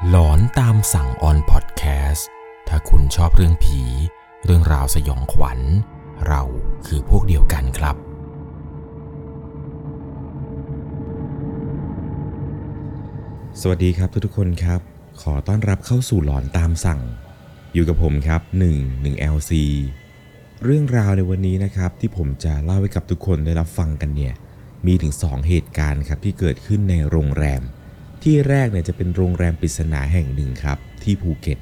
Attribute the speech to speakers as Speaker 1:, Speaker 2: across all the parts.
Speaker 1: หลอนตามสั่งออนพอดแคสต์ถ้าคุณชอบเรื่องผี เรื่องราวสยองขวัญ เราคือพวกเดียวกันครับ
Speaker 2: สวัสดีครับทุกๆคนครับ ขอต้อนรับเข้าสู่หลอนตามสั่ง อยู่กับผมครับ 1 1 LC เรื่องราวในวันนี้นะครับ ที่ผมจะเล่าให้กับทุกคนได้รับฟังกันเนี่ย มีถึง 2 เหตุการณ์ครับที่เกิดขึ้นในโรงแรม ที่แรกเนี่ยจะเป็นโรงแรมปริศนาแห่งหนึ่งครับ ที่ภูเก็ต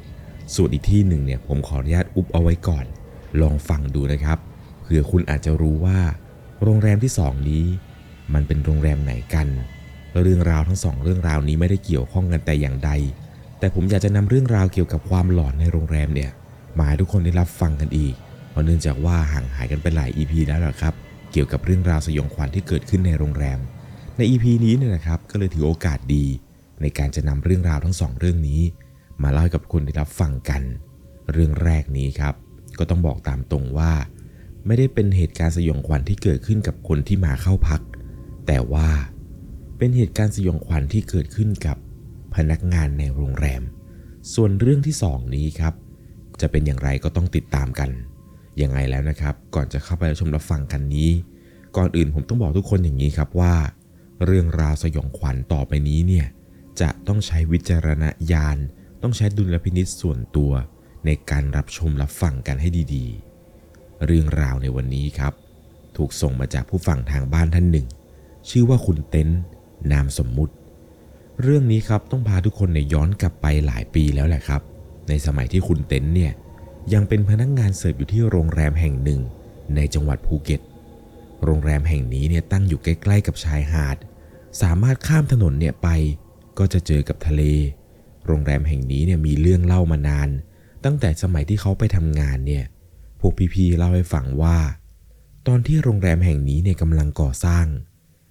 Speaker 2: ส่วนอีกที่หนึ่งเนี่ยผมขออนุญาตอุบเอาไว้ก่อน ลองฟังดูนะครับเผื่อคุณอาจจะรู้ว่า โรงแรมที่สองนี้ มันเป็นโรงแรมไหนกัน เรื่องราวทั้งสองเรื่องราวนี้ไม่ได้เกี่ยวข้องกันแต่อย่างใด แต่ผมอยากจะนำเรื่องราวเกี่ยวกับความหลอนในโรงแรมเนี่ยมาให้ทุกคนได้รับฟังกันอีก เพราะเนื่องจากว่าห่างหายกันไปหลาย EP แล้วละครับ เกี่ยวกับเรื่องราวสยองขวัญที่เกิดขึ้นในโรงแรม ใน EP นี้เนี่ยนะครับก็เลยถือโอกาสดี ในการจะนำเรื่องราวทั้งสองเรื่องนี้ มาเล่าให้กับคุณได้รับฟังกัน เรื่องแรกนี้ครับ ก็ต้องบอกตามตรงว่า ไม่ได้เป็นเหตุการณ์สยองขวัญที่เกิดขึ้นกับคนที่มาเข้าพัก แต่ว่าเป็นเหตุการณ์สยองขวัญที่เกิดขึ้นกับพนักงานในโรงแรม ส่วนเรื่องที่สองนี้ครับ จะเป็นอย่างไรก็ต้องติดตามกันยังไงแล้วนะครับ ก่อนจะเข้าไปชมรับฟังกันนี้ ก่อนอื่นผมต้องบอกทุกคนอย่างนี้ครับว่า เรื่องราวสยองขวัญต่อไปนี้เนี่ย จะต้องใช้วิจารณญาณ ต้องใช้ดุลพินิษส่วนตัวในการรับชมรับฟังกันให้ดีๆ เรื่องราวในวันนี้ครับ ถูกส่งมาจากผู้ฟังทางบ้านท่านหนึ่ง ชื่อว่าคุณเต้นนามสมมุติ เรื่องนี้ครับต้องพาทุกคนเนี่ยย้อนกลับไปหลายปีแล้วแหละครับ ในสมัยที่คุณเต้นเนี่ยยังเป็นพนักงานเสิร์ฟอยู่ที่โรงแรมแห่งหนึ่งในจังหวัดภูเก็ต โรงแรมแห่งนี้เนี่ยตั้งอยู่ใกล้ๆกับชายหาด สามารถข้ามถนนเนี่ยไป ก็จะเจอกับทะเล โรงแรมแห่งนี้เนี่ยมีเรื่องเล่ามานาน ตั้งแต่สมัยที่เขาไปทำงานเนี่ย พวกพี่ๆเล่าให้ฟังว่า ตอนที่โรงแรมแห่งนี้เนี่ยกำลังก่อสร้าง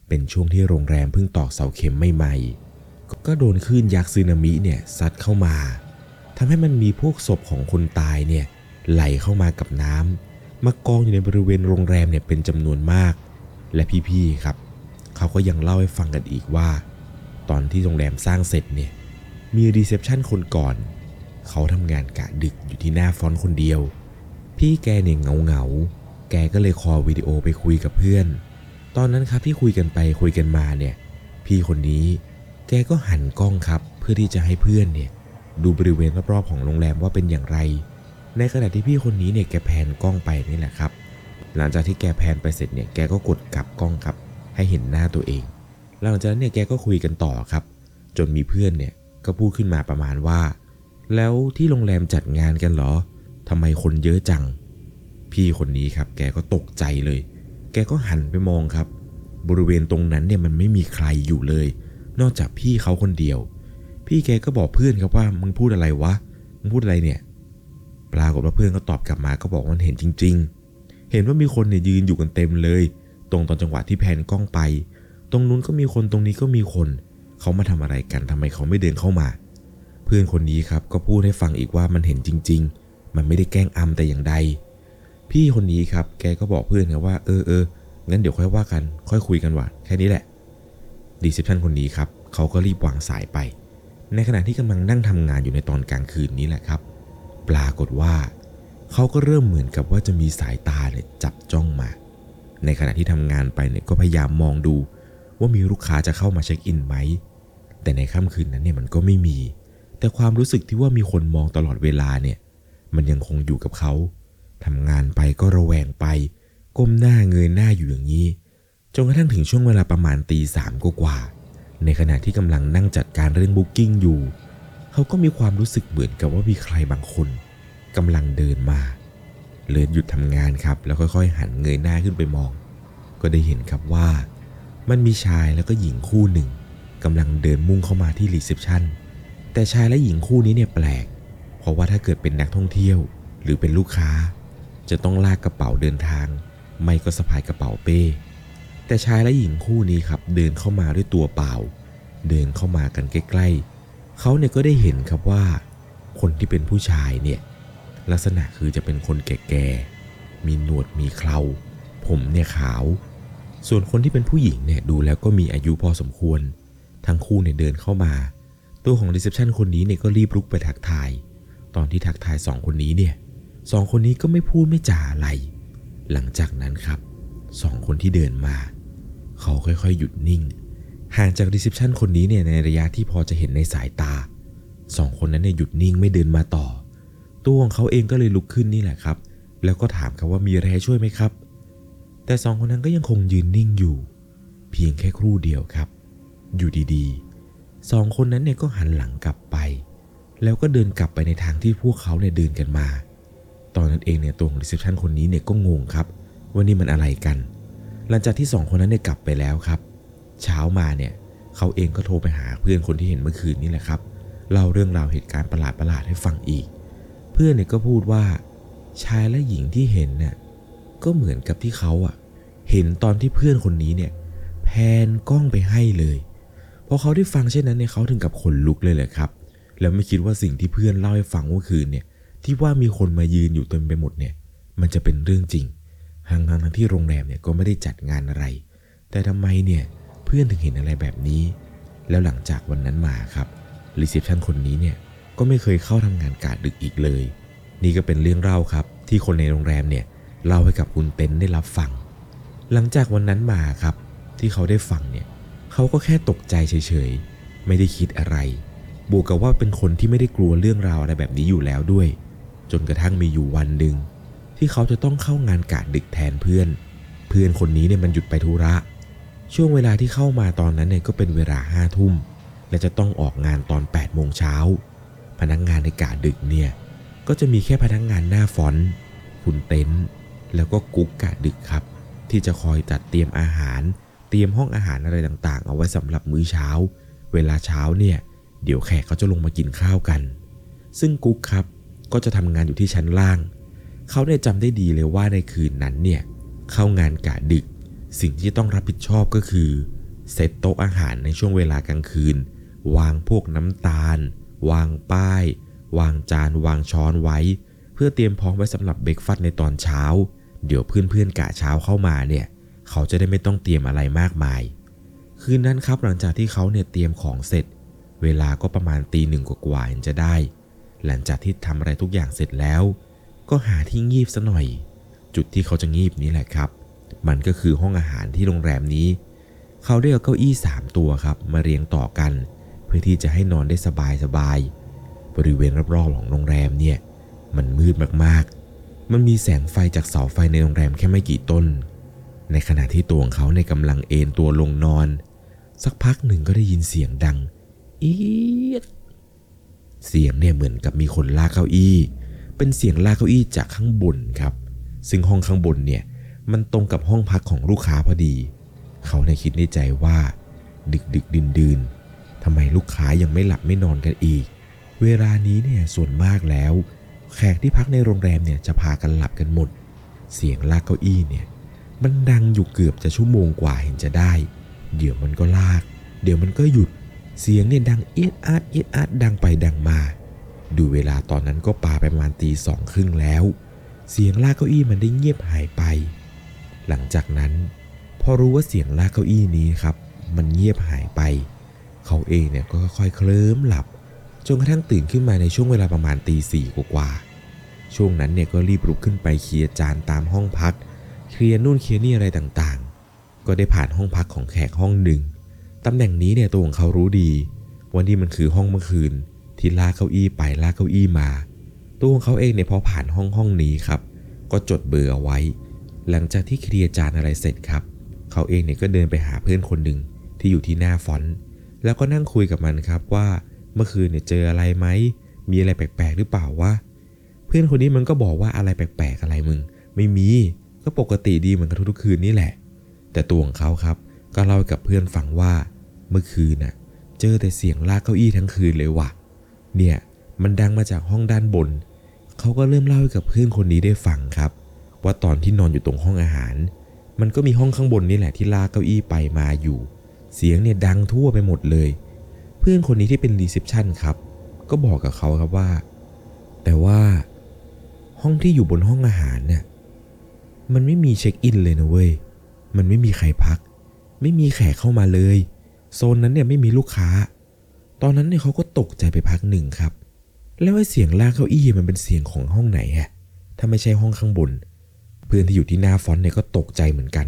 Speaker 2: เป็นช่วงที่โรงแรมเพิ่งตอกเสาเข็มใหม่ๆ ก็โดนคลื่นยักษ์สึนามิเนี่ยซัดเข้ามาทำให้มันมีพวกศพของคนตายเนี่ยไหลเข้ามากับน้ำมากองอยู่ในบริเวณโรงแรมเนี่ยเป็นจำนวนมาก และพี่ๆครับ เขาก็ยังเล่าให้ฟังกันอีกว่า ตอนที่โรงแรมสร้างเสร็จเนี่ยมี reception คนก่อน เขาทำงานกะดึกอยู่ที่หน้า front คนเดียว พี่แกเนี่ยเหงาเหงาแกก็เลย call วิดีโอไปคุยกับเพื่อน ตอนนั้นครับที่คุยกันไปคุยกันมาเนี่ย พี่คนนี้แกก็หันกล้องครับเพื่อที่จะให้เพื่อนเนี่ยดูบริเวณรอบๆของโรงแรมว่าเป็นอย่างไร ในขณะที่พี่คนนี้เนี่ยแกแพนกล้องไปนี่แหละครับ หลังจากที่แกแพนไปเสร็จเนี่ยแกก็กดกลับกล้องครับให้เห็นหน้าตัวเอง หลังจากนั้นเนี่ยแกก็คุยกันต่อครับ จนมีเพื่อนเนี่ยก็พูดขึ้นมาประมาณว่า แล้วที่โรงแรมจัดงานกันเหรอทำไมคนเยอะจัง พี่คนนี้ครับ แกก็ตกใจเลย แกก็หันไปมองครับ บริเวณตรงนั้นเนี่ยมันไม่มีใครอยู่เลย นอกจากพี่เขาคนเดียว พี่แกก็บอกเพื่อนครับว่ามึงพูดอะไรวะมึงพูดอะไรเนี่ย ปรากฏว่าเพื่อนก็ตอบกลับมาก็บอกว่าเห็นจริง ๆ เห็นว่ามีคนเนี่ยยืนอยู่กันเต็มเลย ตรงตอนจังหวะที่แพนกล้องไป ตรงนู้นก็มีคนตรงนี้ก็มีคน เขามาทำอะไรกันทำไมเขาไม่เดินเข้ามา เพื่อนคนนี้ครับก็พูดให้ฟังอีกว่ามันเห็นจริง ๆ มันไม่ได้แกล้งอำแต่อย่างใด พี่คนนี้ครับ แกก็บอกเพื่อนครับว่าเออเอองั้นเดี๋ยวค่อยว่ากัน ค่อยคุยกันว่ะแค่นี้แหละรีเซพชันคนนี้ครับเขาก็รีบวางสายไป ในขณะที่กำลังนั่งทำงานอยู่ในตอนกลางคืนนี้แหละครับ ปรากฏว่าเขาก็เริ่มเหมือนกับว่าจะมีสายตาเนี่ยจับจ้องมา ในขณะที่ทำงานไปเนี่ยก็พยายามมองดู ว่ามีลูกค้าจะเข้ามาเช็คอินไหม แต่ในค่ำคืนนั้นเนี่ยมันก็ไม่มี แต่ความรู้สึกที่ว่ามีคนมองตลอดเวลาเนี่ย มันยังคงอยู่กับเขาทำงานไปก็ระแวงไป ก้มหน้าเงยหน้าอยู่อย่างนี้ จนกระทั่งถึงช่วงเวลาประมาณตีสามกว่า ในขณะที่กำลังนั่งจัดการเรื่องบุ๊กิ้งอยู่ เขาก็มีความรู้สึกเหมือนกับว่ามีใครบางคนกำลังเดินมา เลยหยุดทำงานครับ แล้วค่อยๆ หันเงยหน้าขึ้นไปมอง ก็ได้เห็นครับว่า มันมีชายแล้วก็หญิงคู่หนึ่งกำลังเดินมุ่งเข้ามาที่รีเซพชันแต่ชายและหญิงคู่นี้เนี่ยแปลก เพราะว่าถ้าเกิดเป็นนักท่องเที่ยว หรือเป็นลูกค้า จะต้องลากกระเป๋าเดินทาง ไม่ก็สะพายกระเป๋าเป้ แต่ชายและหญิงคู่นี้ครับเดินเข้ามาด้วยตัวเปล่า เดินเข้ามากันใกล้ๆเขาเนี่ยก็ได้เห็นครับว่า คนที่เป็นผู้ชายเนี่ยลักษณะคือจะเป็นคนแก่ๆมีหนวดมีเคราผมเนี่ยขาว ส่วนคนที่เป็นผู้หญิงเนี่ยดูแล้วก็มีอายุพอสมควร ทั้งคู่เนี่ยเดินเข้ามา ตัวของ reception คนนี้เนี่ยก็รีบลุกไปทักทาย ตอนที่ทักทายสองคนนี้เนี่ยสองคนนี้ก็ไม่พูดไม่จาอะไร หลังจากนั้นครับสองคนที่เดินมา เขาค่อยๆ หยุดนิ่ง ห่างจาก reception คนนี้เนี่ยในระยะที่พอจะเห็นในสายตาสองคนนั้นเนี่ยหยุดนิ่งไม่เดินมาต่อ ตัวของเขาเองก็เลยลุกขึ้นนี่แหละครับ แล้วก็ถามเขาว่ามีอะไรให้ช่วยไหมครับ แต่สองคนนั้นก็ยังคงยืนนิ่งอยู่ เพียงแค่ครู่เดียวครับ อยู่ดีๆสองคนนั้นเนี่ยก็หันหลังกลับไป แล้วก็เดินกลับไปในทางที่พวกเขาเนี่ยเดินกันมา ตอนนั้นเองเนี่ยตัวของรีเซพชันคนนี้เนี่ยก็งงครับว่านี่มันอะไรกัน หลังจากที่สองคนนั้นเนี่ยกลับไปแล้วครับ เช้ามาเนี่ยเขาเองก็โทรไปหาเพื่อนคนที่เห็นเมื่อคืนนี่แหละครับเล่าเรื่องราวเหตุการณ์ประหลาดๆให้ฟังอีก เพื่อนเนี่ยก็พูดว่าชายและหญิงที่เห็นเนี่ย ก็เหมือนกับที่เขาอะเห็นตอนที่เพื่อนคนนี้เนี่ยแพนกล้องไปให้เลยพอเขาได้ฟังเช่นนั้นเนี่ยเขาถึงกับขนลุกเลยแหละครับ แล้วไม่คิดว่าสิ่งที่เพื่อนเล่าให้ฟังเมื่อคืนเนี่ย ที่ว่ามีคนมายืนอยู่เต็มไปหมดเนี่ย มันจะเป็นเรื่องจริงทางทางที่โรงแรมเนี่ยก็ไม่ได้จัดงานอะไร แต่ทำไมเนี่ยเพื่อนถึงเห็นอะไรแบบนี้ แล้วหลังจากวันนั้นมาครับ reception คนนี้เนี่ยก็ไม่เคยเข้าทำงานกะดึกอีกเลย นี่ก็เป็นเรื่องเล่าครับ ที่คนในโรงแรมเนี่ย เล่าให้กับคุณเต็นได้รับฟัง หลังจากวันนั้นมาครับ ที่เขาได้ฟังเนี่ยเขาก็แค่ตกใจเฉยๆ ไม่ได้คิดอะไร บวกกับว่าเป็นคนที่ไม่ได้กลัวเรื่องราวอะไรแบบนี้อยู่แล้วด้วย จนกระทั่งมีอยู่วันหนึ่งที่เขาจะต้องเข้างานกะดึกแทนเพื่อน เพื่อนคนนี้เนี่ยมันหยุดไปธุระ ช่วงเวลาที่เข้ามาตอนนั้นเนี่ยก็เป็นเวลาห้าทุ่มและจะต้องออกงานตอน8โมงเช้า พนักงงานในกาดึกเนี่ยก็จะมีแค่พนักงงานหน้าฟอนต์คุณเต็นท์ แล้วก็กุ๊กกาดึกครับ ที่จะคอยจัดเตรียมอาหาร เตรียมห้องอาหารอะไรต่างๆ เอาไว้สำหรับมื้อเช้า เวลาเช้าเนี่ย เดี๋ยวแขกเขาจะลงมากินข้าวกัน ซึ่งกุ๊กครับก็จะทำงานอยู่ที่ชั้นล่าง เขาได้จำได้ดีเลยว่าในคืนนั้นเนี่ยเข้างานกะดึก สิ่งที่ต้องรับผิดชอบก็คือเซตโต๊ะอาหารในช่วงเวลากลางคืน วางพวกน้ำตาล วางป้าย วางจาน วางช้อนไว้ เพื่อเตรียมพร้อมไว้สำหรับเบรกฟัดในตอนเช้า เดี๋ยวเพื่อนๆกะเช้าเข้ามาเนี่ย เขาจะได้ไม่ต้องเตรียมอะไรมากมาย คืนนั้นครับหลังจากที่เขาเนี่ยเตรียมของเสร็จ เวลาก็ประมาณตีหนึ่งกว่าๆจะได้ หลังจากที่ทำอะไรทุกอย่างเสร็จแล้ว ก็หาที่งีบซะหน่อย จุดที่เขาจะงีบนี้แหละครับ มันก็คือห้องอาหารที่โรงแรมนี้ เขาได้เอาเก้าอี้สามตัวครับ มาเรียงต่อกัน เพื่อที่จะให้นอนได้สบายสบบริเวณรอบๆของโรงแรมเนี่ย มันมืดมากๆ มันมีแสงไฟจากเสาไฟในโรงแรมแค่ไม่กี่ต้น ในขณะที่ตัวของเขาในกำลังเอนตัวลงนอน สักพักหนึ่งก็ได้ยินเสียงดัง อีดเสียงเนี่ยเหมือนกับมีคนลากเก้าอี้ เป็นเสียงลากเก้าอี้จากข้างบนครับ ซึ่งห้องข้างบนเนี่ยมันตรงกับห้องพักของลูกค้าพอดี เขาในคิดในใจว่า ดึกดึกดื่นดื่นทำไมลูกค้ายังไม่หลับไม่นอนกันอีก เวลานี้เนี่ยส่วนมากแล้ว แขกที่พักในโรงแรมเนี่ยจะพากันหลับกันหมด เสียงลากเก้าอี้เนี่ยมันดังอยู่เกือบจะชั่วโมงกว่าเห็นจะได้ เดี๋ยวมันก็ลาก เดี๋ยวมันก็หยุด เสียงเนี่ยดังเอียดอาดเอียดอาดดังไปดังมา ดูเวลาตอนนั้นก็ปาไปประมาณตีสองครึ่งแล้ว เสียงลากเก้าอี้มันได้เงียบหายไป หลังจากนั้น พอรู้ว่าเสียงลากเก้าอี้นี้ครับ มันเงียบหายไป เขาเองเนี่ยก็ค่อยๆเคลิ้มหลับ จนกระทั่งตื่นขึ้นมาในช่วงเวลาประมาณตีสี่กว่าช่วงนั้นเนี่ยก็รีบลุกขึ้นไปเคลียร์จานตามห้องพัก เคลียร์นู่นเคลียร์นี่อะไรต่างๆ ก็ได้ผ่านห้องพักของแขกห้องหนึ่งตำแหน่งนี้เนี่ยตัวของเขารู้ดีว่านี่มันคือห้องเมื่อคืน ที่ลากเก้าอี้ไปลากเก้าอี้มา ตัวของเขาเองเนี่ยพอผ่านห้องห้องนี้ครับ ก็จดเบอร์เอาไว้ หลังจากที่เคลียร์จานอะไรเสร็จครับ เขาเองเนี่ยก็เดินไปหาเพื่อนคนหนึ่งที่อยู่ที่หน้า front แล้วก็นั่งคุยกับมันครับว่า เมื่อคืนเนี่ยเจออะไรไหม มีอะไรแปลกๆหรือเปล่าวะ เพื่อนคนนี้มันก็บอกว่าอะไรแปลกๆอะไรมึง ไม่มี ก็ปกติดีเหมือนกับทุกๆคืนนี่แหละ แต่ตัวของเขาครับ ก็เล่ากับเพื่อนฟังว่า เมื่อคืนน่ะ เจอแต่เสียงลากเก้าอี้ทั้งคืนเลยว่ะ เนี่ย มันดังมาจากห้องด้านบน เขาก็เริ่มเล่าให้กับเพื่อนคนนี้ได้ฟังครับ ว่าตอนที่นอนอยู่ตรงห้องอาหาร มันก็มีห้องข้างบนนี่แหละที่ลากเก้าอี้ไปมาอยู่ เสียงเนี่ยดังทั่วไปหมดเลย เพื่อนคนนี้ที่เป็น reception ครับ ก็บอกกับเขาครับว่า แต่ว่าห้องที่อยู่บนห้องอาหารเนี่ยมันไม่มีเช็คอินเลยนะเว้ย มันไม่มีใครพัก ไม่มีแขกเข้ามาเลย โซนนั้นเนี่ยไม่มีลูกค้า ตอนนั้นเนี่ยเขาก็ตกใจไปพักหนึ่งครับ แล้วไอ้เสียงลากเก้าอี้มันเป็นเสียงของห้องไหนฮะ ถ้าไม่ใช่ห้องข้างบน เพื่อนที่อยู่ที่หน้า front เนี่ยก็ตกใจเหมือนกัน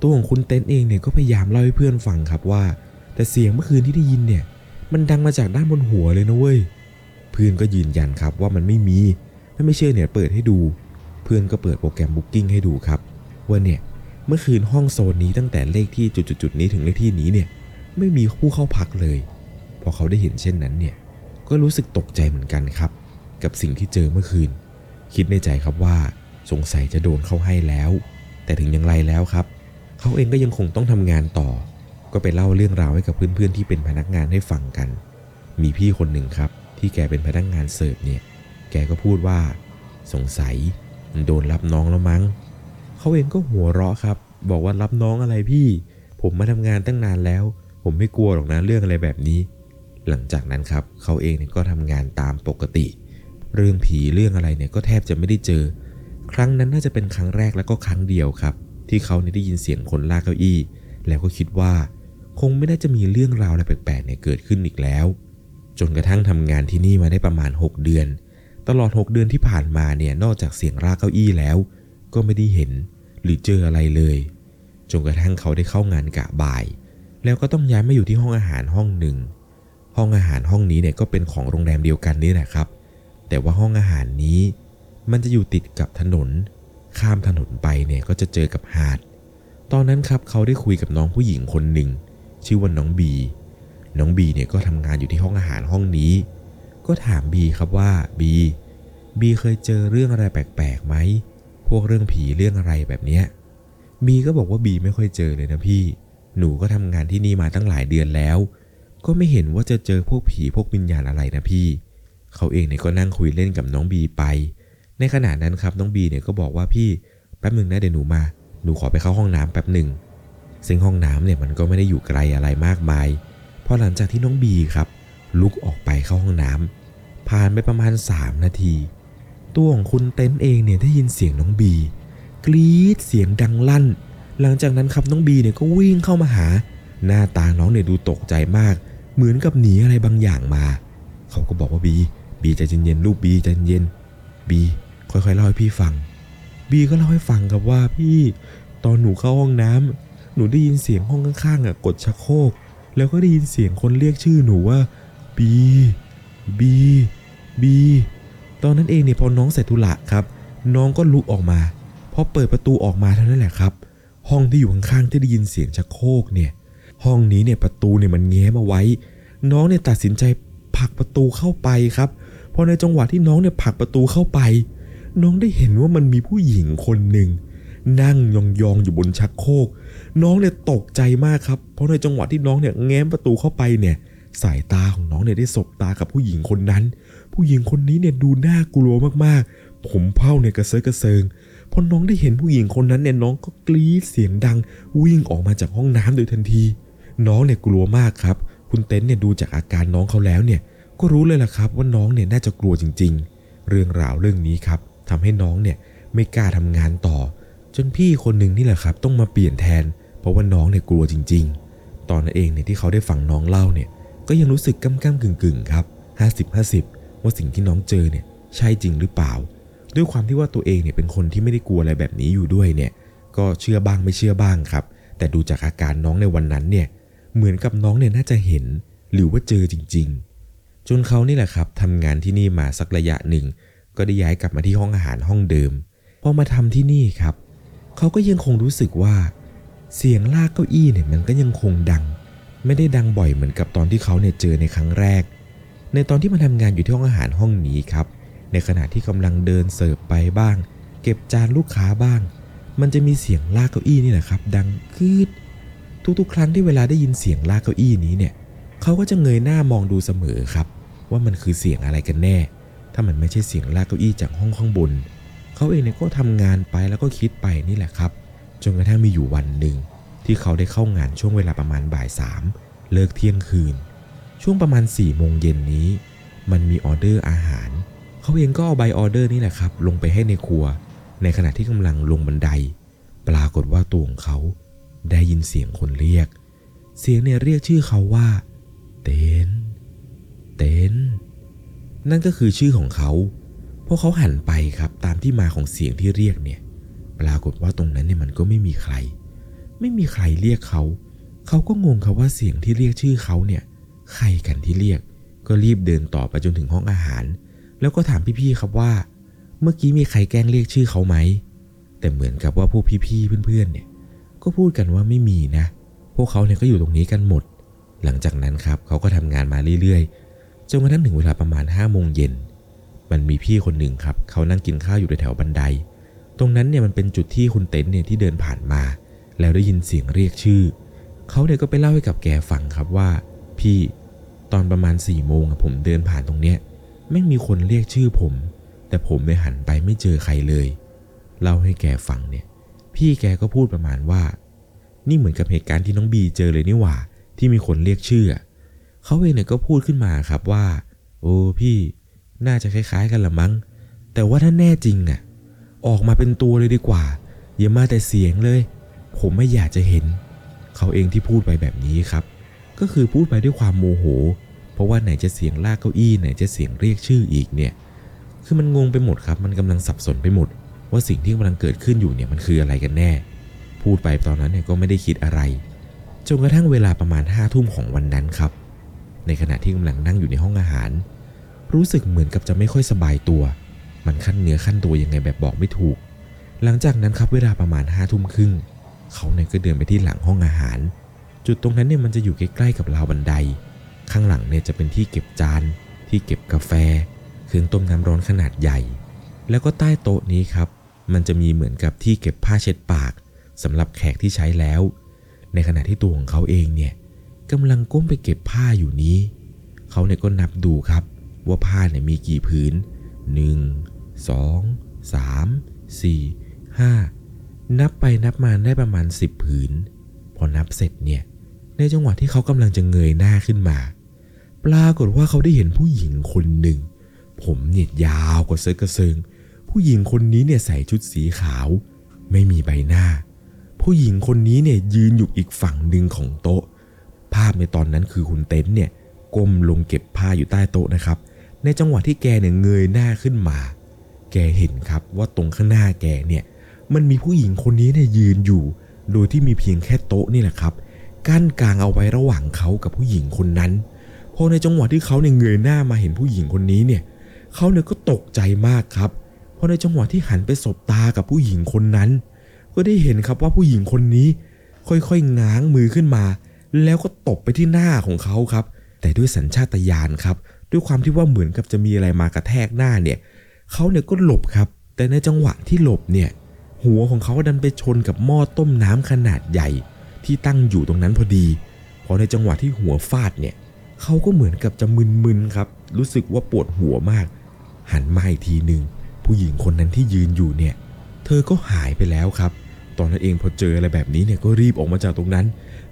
Speaker 2: ตัวของคุณเต้นเองเนี่ยก็พยายามเล่าให้เพื่อนฟังครับว่า แต่เสียงเมื่อคืนที่ได้ยินเนี่ย มันดังมาจากด้านบนหัวเลยนะเว้ย เพื่อนก็ยืนยันครับว่ามันไม่มี ถ้าไม่เชื่อเนี่ยเปิดให้ดู เพื่อนก็เปิดโปรแกรมบุ๊กิ้งให้ดูครับว่าเนี่ยเมื่อคืนห้องโซนนี้ตั้งแต่เลขที่จุดๆนี้ถึงเลขที่นี้เนี่ยไม่มีผู้เข้าพักเลย พอเขาได้เห็นเช่นนั้นเนี่ยก็รู้สึกตกใจเหมือนกันครับ กับสิ่งที่เจอเมื่อคืน คิดในใจครับว่าสงสัยจะโดนเข้าให้แล้ว แต่ถึงอย่างไรแล้วครับ เขาเองก็ยังคงต้องทำงานต่อ ก็ไปเล่าเรื่องราวให้กับเพื่อนๆที่เป็นพนักงานให้ฟังกัน มีพี่คนหนึ่งครับ ที่แกเป็นพนักงานเสิร์ฟเนี่ย แกก็พูดว่า สงสัยมันโดนรับน้องแล้วมั้ง เขาเองก็หัวเราะครับ บอกว่ารับน้องอะไรพี่ ผมมาทำงานตั้งนานแล้ว ผมไม่กลัวหรอกนะเรื่องอะไรแบบนี้ หลังจากนั้นครับเขาเองเนี่ยก็ทำงานตามปกติ เรื่องผีเรื่องอะไรเนี่ยก็แทบจะไม่ได้เจอ ครั้งนั้นน่าจะเป็นครั้งแรกแล้วก็ครั้งเดียวครับ ที่เขาเนี่ยได้ยินเสียงคนลากเก้าอี้ แล้วก็คิดว่า คงไม่น่าจะมีเรื่องราวอะไรแปลกๆเนี่ยเกิดขึ้นอีกแล้ว จนกระทั่งทำงานที่นี่มาได้ประมาณ 6 เดือน ตลอด 6 เดือนที่ผ่านมาเนี่ยนอกจากเสียงลากเก้าอี้แล้ว ก็ไม่ได้เห็นหรือเจออะไรเลย จนกระทั่งเขาได้เข้างานกะบ่าย แล้วก็ต้องย้ายมาอยู่ที่ห้องอาหารห้องหนึ่ง ห้องอาหารห้องนี้เนี่ยก็เป็นของโรงแรมเดียวกันนี่แหละครับ แต่ว่าห้องอาหารนี้ มันจะอยู่ติดกับถนน ข้ามถนนไปเนี่ยก็จะเจอกับหาด ตอนนั้นครับเขาได้คุยกับน้องผู้หญิงคนหนึ่ง ชื่อว่าน้องบี น้องบีเนี่ยก็ทำงานอยู่ที่ห้องอาหารห้องนี้ ก็ถามบีครับว่าบีบีเคยเจอเรื่องอะไรแปลกๆไหม พวกเรื่องผีเรื่องอะไรแบบเนี้ยบีก็บอกว่าบีไม่ค่อยเจอเลยนะพี่ หนูก็ทำงานที่นี่มาตั้งหลายเดือนแล้ว ก็ไม่เห็นว่าจะเจอพวกผีพวกวิญญาณอะไรนะพี่ เขาเองเนี่ยก็นั่งคุยเล่นกับน้องบีไป ในขณะนั้นครับน้องบีเนี่ยก็บอกว่าพี่แป๊บหนึ่งนะเดี๋ยวหนูมา หนูขอไปเข้าห้องน้ำแป๊บหนึ่ง ซึ่งห้องน้ำเนี่ยมันก็ไม่ได้อยู่ไกลอะไรมากมาย พอหลังจากที่น้องบีครับ ลุกออกไปเข้าห้องน้ำผ่านไปประมาณ 3 นาที ตัวของคุณเต้นเองเนี่ยได้ยินเสียงน้องบี กรี๊ดเสียงดังลั่น หลังจากนั้นครับน้องบีเนี่ยก็วิ่งเข้ามาหา หน้าตาน้องเนี่ยดูตกใจมาก เหมือนกับหนีอะไรบางอย่างมา เขาก็บอกว่าบี บีใจเย็นๆลูกบีใจเย็นบีค่อยๆเล่าให้พี่ฟัง บีก็เล่าให้ฟังครับว่าพี่ ตอนหนูเข้าห้องน้ำ หนูได้ยินเสียงห้องข้างๆอะกดชักโครกแล้วก็ได้ยินเสียงคนเรียกชื่อหนูว่าบีบีบีตอนนั้นเองเนี่ยพอน้องเสร็จธุระครับ น้องก็ลุกออกมาพอเปิดประตูออกมาเท่านั้นแหละครับ ห้องที่อยู่ข้างๆที่ได้ยินเสียงชักโครกเนี่ย ห้องนี้เนี่ยประตูเนี่ยมันแง้มเอาไว้ น้องเนี่ยตัดสินใจผลักประตูเข้าไปครับพอในจังหวะที่น้องเนี่ยผลักประตูเข้าไป น้องได้เห็นว่ามันมีผู้หญิงคนหนึ่งนั่งยองๆอยู่บนชักโครก น้องเนี่ยตกใจมากครับ เพราะในจังหวะที่น้องเนี่ยแง้มประตูเข้าไปเนี่ย สายตาของน้องเนี่ยได้สบตากับผู้หญิงคนนั้น ผู้หญิงคนนี้เนี่ยดูน่ากลัวมากๆ ผมเผ้าเนี่ยกระเซาะกระเซิงพอน้องได้เห็นผู้หญิงคนนั้นเนี่ยน้องก็กรี๊ดเสียงดัง วิ่งออกมาจากห้องน้ำโดยทันที น้องเนี่ยกลัวมากครับ คุณเต้นเนี่ยดูจากอาการน้องเขาแล้วเนี่ย ก็รู้เลยล่ะครับว่าน้องเนี่ยน่าจะกลัวจริง ๆ เรื่องราวเรื่องนี้ครับทำให้น้องเนี่ยไม่กล้าทำงานต่อ จนพี่คนหนึ่งนี่แหละครับ ต้องมาเปลี่ยนแทน เพราะว่าน้องเนี่ยกลัวจริง ๆ ตอนนั้นเองเนี่ยที่เขาได้ฟังน้องเล่าเนี่ย ก็ยังรู้สึกก้ำก้ำกึ่งกึ่งครับ50-50 ว่าสิ่งที่น้องเจอเนี่ยใช่จริงหรือเปล่า ด้วยความที่ว่าตัวเองเนี่ยเป็นคนที่ไม่ได้กลัวอะไรแบบนี้อยู่ด้วยเนี่ย ก็เชื่อบ้างไม่เชื่อบ้างครับ แต่ดูจากอาการน้องในวันนั้นเนี่ย เหมือนกับน้องเนี่ยน่าจะเห็น หรือว่าเจอจริง ๆ จนเขานี่แหละครับทำงานที่นี่มาสักระยะหนึ่ง ก็ได้ย้ายกลับมาที่ห้องอาหารห้องเดิมพอมาทำที่นี่ครับ เขาก็ยังคงรู้สึกว่า เสียงลากเก้าอี้เนี่ยมันก็ยังคงดัง ไม่ได้ดังบ่อยเหมือนกับตอนที่เขาเนี่ยเจอในครั้งแรก ในตอนที่มาทำงานอยู่ที่ห้องอาหารห้องนี้ครับ ในขณะที่กำลังเดินเสิร์ฟไปบ้าง เก็บจานลูกค้าบ้าง มันจะมีเสียงลากเก้าอี้นี่แหละครับ ดังคืดทุกๆ ครั้งที่เวลาได้ยินเสียงลากเก้าอี้นี้เนี่ยเขาก็จะเงยหน้ามองดูเสมอครับ ว่ามันคือเสียงอะไรกันแน่ ถ้ามันไม่ใช่เสียงลากเก้าอี้จากห้องข้างบน เขาเองเนี่ยก็ทำงานไปแล้วก็คิดไปนี่แหละครับ จนกระทั่งมีอยู่วันหนึ่งที่เขาได้เข้างานช่วงเวลาประมาณบ่ายสามเลิกเที่ยงคืน ช่วงประมาณ4ี่โมงเย็นนี้ มันมีออเดอร์อาหาร เขาเองก็เอาใบออเดอร์นี่แหละครับ ลงไปให้ในครัว ในขณะที่กำลังลงบันได ปรากฏว่าตัวของเขาได้ยินเสียงคนเรียก เสียงเนี่ยเรียกชื่อเขาว่า เต้นนั่นก็คือชื่อของเขา พอเขาหันไปครับตามที่มาของเสียงที่เรียกเนี่ย ปรากฏว่าตรงนั้นเนี่ยมันก็ไม่มีใคร ไม่มีใครเรียกเขา เขาก็งงครับว่าเสียงที่เรียกชื่อเขาเนี่ย ใครกันที่เรียก ก็รีบเดินต่อไปจนถึงห้องอาหาร แล้วก็ถามพี่ๆครับว่า เมื่อกี้มีใครแกล้งเรียกชื่อเขาไหม แต่เหมือนกับว่าพวกพี่ๆเพื่อนๆเนี่ย ก็พูดกันว่าไม่มีนะ พวกเขาเนี่ยก็อยู่ตรงนี้กันหมด หลังจากนั้นครับเขาก็ทำงานมาเรื่อยๆจนกระทั่งถึงเวลาประมาณ5้าโมงเย็น มันมีพี่คนหนึ่งครับเขานั่งกินข้าวอยู่แถวบันได ตรงนั้นเนี่ยมันเป็นจุดที่คุณเต็นเนี่ยที่เดินผ่านมา แล้วได้ยินเสียงเรียกชื่อ เขาเนี่ยก็ไปเล่าให้กับแกฟังครับว่า พี่ตอนประมาณ4ี่โมงผมเดินผ่านตรงเนี้ยไม่มีคนเรียกชื่อผม แต่ผมเนี่ยหันไปไม่เจอใครเลยเล่าให้แกฟังเนี่ย พี่แกก็พูดประมาณว่า นี่เหมือนกับเหตุการณ์ที่น้องบีเจอเลยนี่หว่า ที่มีคนเรียกชื่อเขาเองเนี่ยก็พูดขึ้นมาครับว่า โอ้พี่ น่าจะคล้ายๆกันละมั้ง แต่ว่าถ้าแน่จริงน่ะ ออกมาเป็นตัวเลยดีกว่า อย่ามาแต่เสียงเลย ผมไม่อยากจะเห็น เขาเองที่พูดไปแบบนี้ครับ ก็คือพูดไปด้วยความโมโห เพราะว่าไหนจะเสียงลากเก้าอี้ไหนจะเสียงเรียกชื่ออีกเนี่ย คือมันงงไปหมดครับ มันกำลังสับสนไปหมด ว่าสิ่งที่กำลังเกิดขึ้นอยู่เนี่ยมันคืออะไรกันแน่ พูดไปตอนนั้นเนี่ยก็ไม่ได้คิดอะไร จนกระทั่งเวลาประมาณห้าทุ่มของวันนั้นครับ ในขณะที่กำลังนั่งอยู่ในห้องอาหาร รู้สึกเหมือนกับจะไม่ค่อยสบายตัว มันขั้นเนื้อขั้นตัวยังไงแบบบอกไม่ถูก หลังจากนั้นครับเวลาประมาณห้าทุ่มครึ่งเขาเนี่ยก็เดินไปที่หลังห้องอาหาร จุดตรงนั้นเนี่ยมันจะอยู่ใกล้ๆกับราวบันได ข้างหลังเนี่ยจะเป็นที่เก็บจาน ที่เก็บกาแฟ เครื่องต้มน้ำร้อนขนาดใหญ่ แล้วก็ใต้โต๊ะนี้ครับ มันจะมีเหมือนกับที่เก็บผ้าเช็ดปากสำหรับแขกที่ใช้แล้ว ในขณะที่ตัวของเขาเองเนี่ยกำลังก้มไปเก็บผ้าอยู่นี้ เขาเนี่ยก็นับดูครับ ว่าผ้าเนี่ยมีกี่ผืน 1 2 3 4 5 นับไปนับมาได้ประมาณ 10 ผืน พอนับเสร็จเนี่ย ในจังหวะที่เขากำลังจะเงยหน้าขึ้นมา ปรากฏว่าเขาได้เห็นผู้หญิงคนหนึ่ง ผมเนี่ยยาวกว่าเซิร์ฟกระเซิง ผู้หญิงคนนี้เนี่ยใส่ชุดสีขาว ไม่มีใบหน้า ผู้หญิงคนนี้เนี่ยยืนอยู่อีกฝั่งหนึ่งของโต๊ะ ภาพในตอนนั้นคือคุณเต็นเนี่ยก้มลงเก็บผ้าอยู่ใต้โต๊ะนะครับ ในจังหวะที่แกเนี่ยเงยหน้าขึ้นมา แกเห็นครับว่าตรงข้างหน้าแกเนี่ยมันมีผู้หญิงคนนี้เนี่ยยืนอยู่ โดยที่มีเพียงแค่โต๊ะนี่แหละครับ กั้นกลางเอาไว้ระหว่างเขากับผู้หญิงคนนั้น พอในจังหวะที่เขาเนี่ยเงยหน้ามาเห็นผู้หญิงคนนี้เนี่ยเขาเนี่ยก็ตกใจมากครับพอในจังหวะที่หันไปสบตากับผู้หญิงคนนั้น ก็ได้เห็นครับว่าผู้หญิงคนนี้ ค่อยๆง้างมือขึ้นมา แล้วก็ตบไปที่หน้าของเขาครับ แต่ด้วยสัญชาตญาณครับ ด้วยความที่ว่าเหมือนกับจะมีอะไรมากระแทกหน้าเนี่ยเขาเนี่ยก็หลบครับ แต่ในจังหวะที่หลบเนี่ยหัวของเขาดันไปชนกับหม้อต้มน้ำขนาดใหญ่ ที่ตั้งอยู่ตรงนั้นพอดี พอในจังหวะที่หัวฟาดเนี่ยเขาก็เหมือนกับจะมึนๆครับ รู้สึกว่าปวดหัวมาก หันมาอีกทีหนึ่งผู้หญิงคนนั้นที่ยืนอยู่เนี่ย เธอก็หายไปแล้วครับ ตอนนั้นเองพอเจออะไรแบบนี้เนี่ยก็รีบออกมาจากตรงนั้น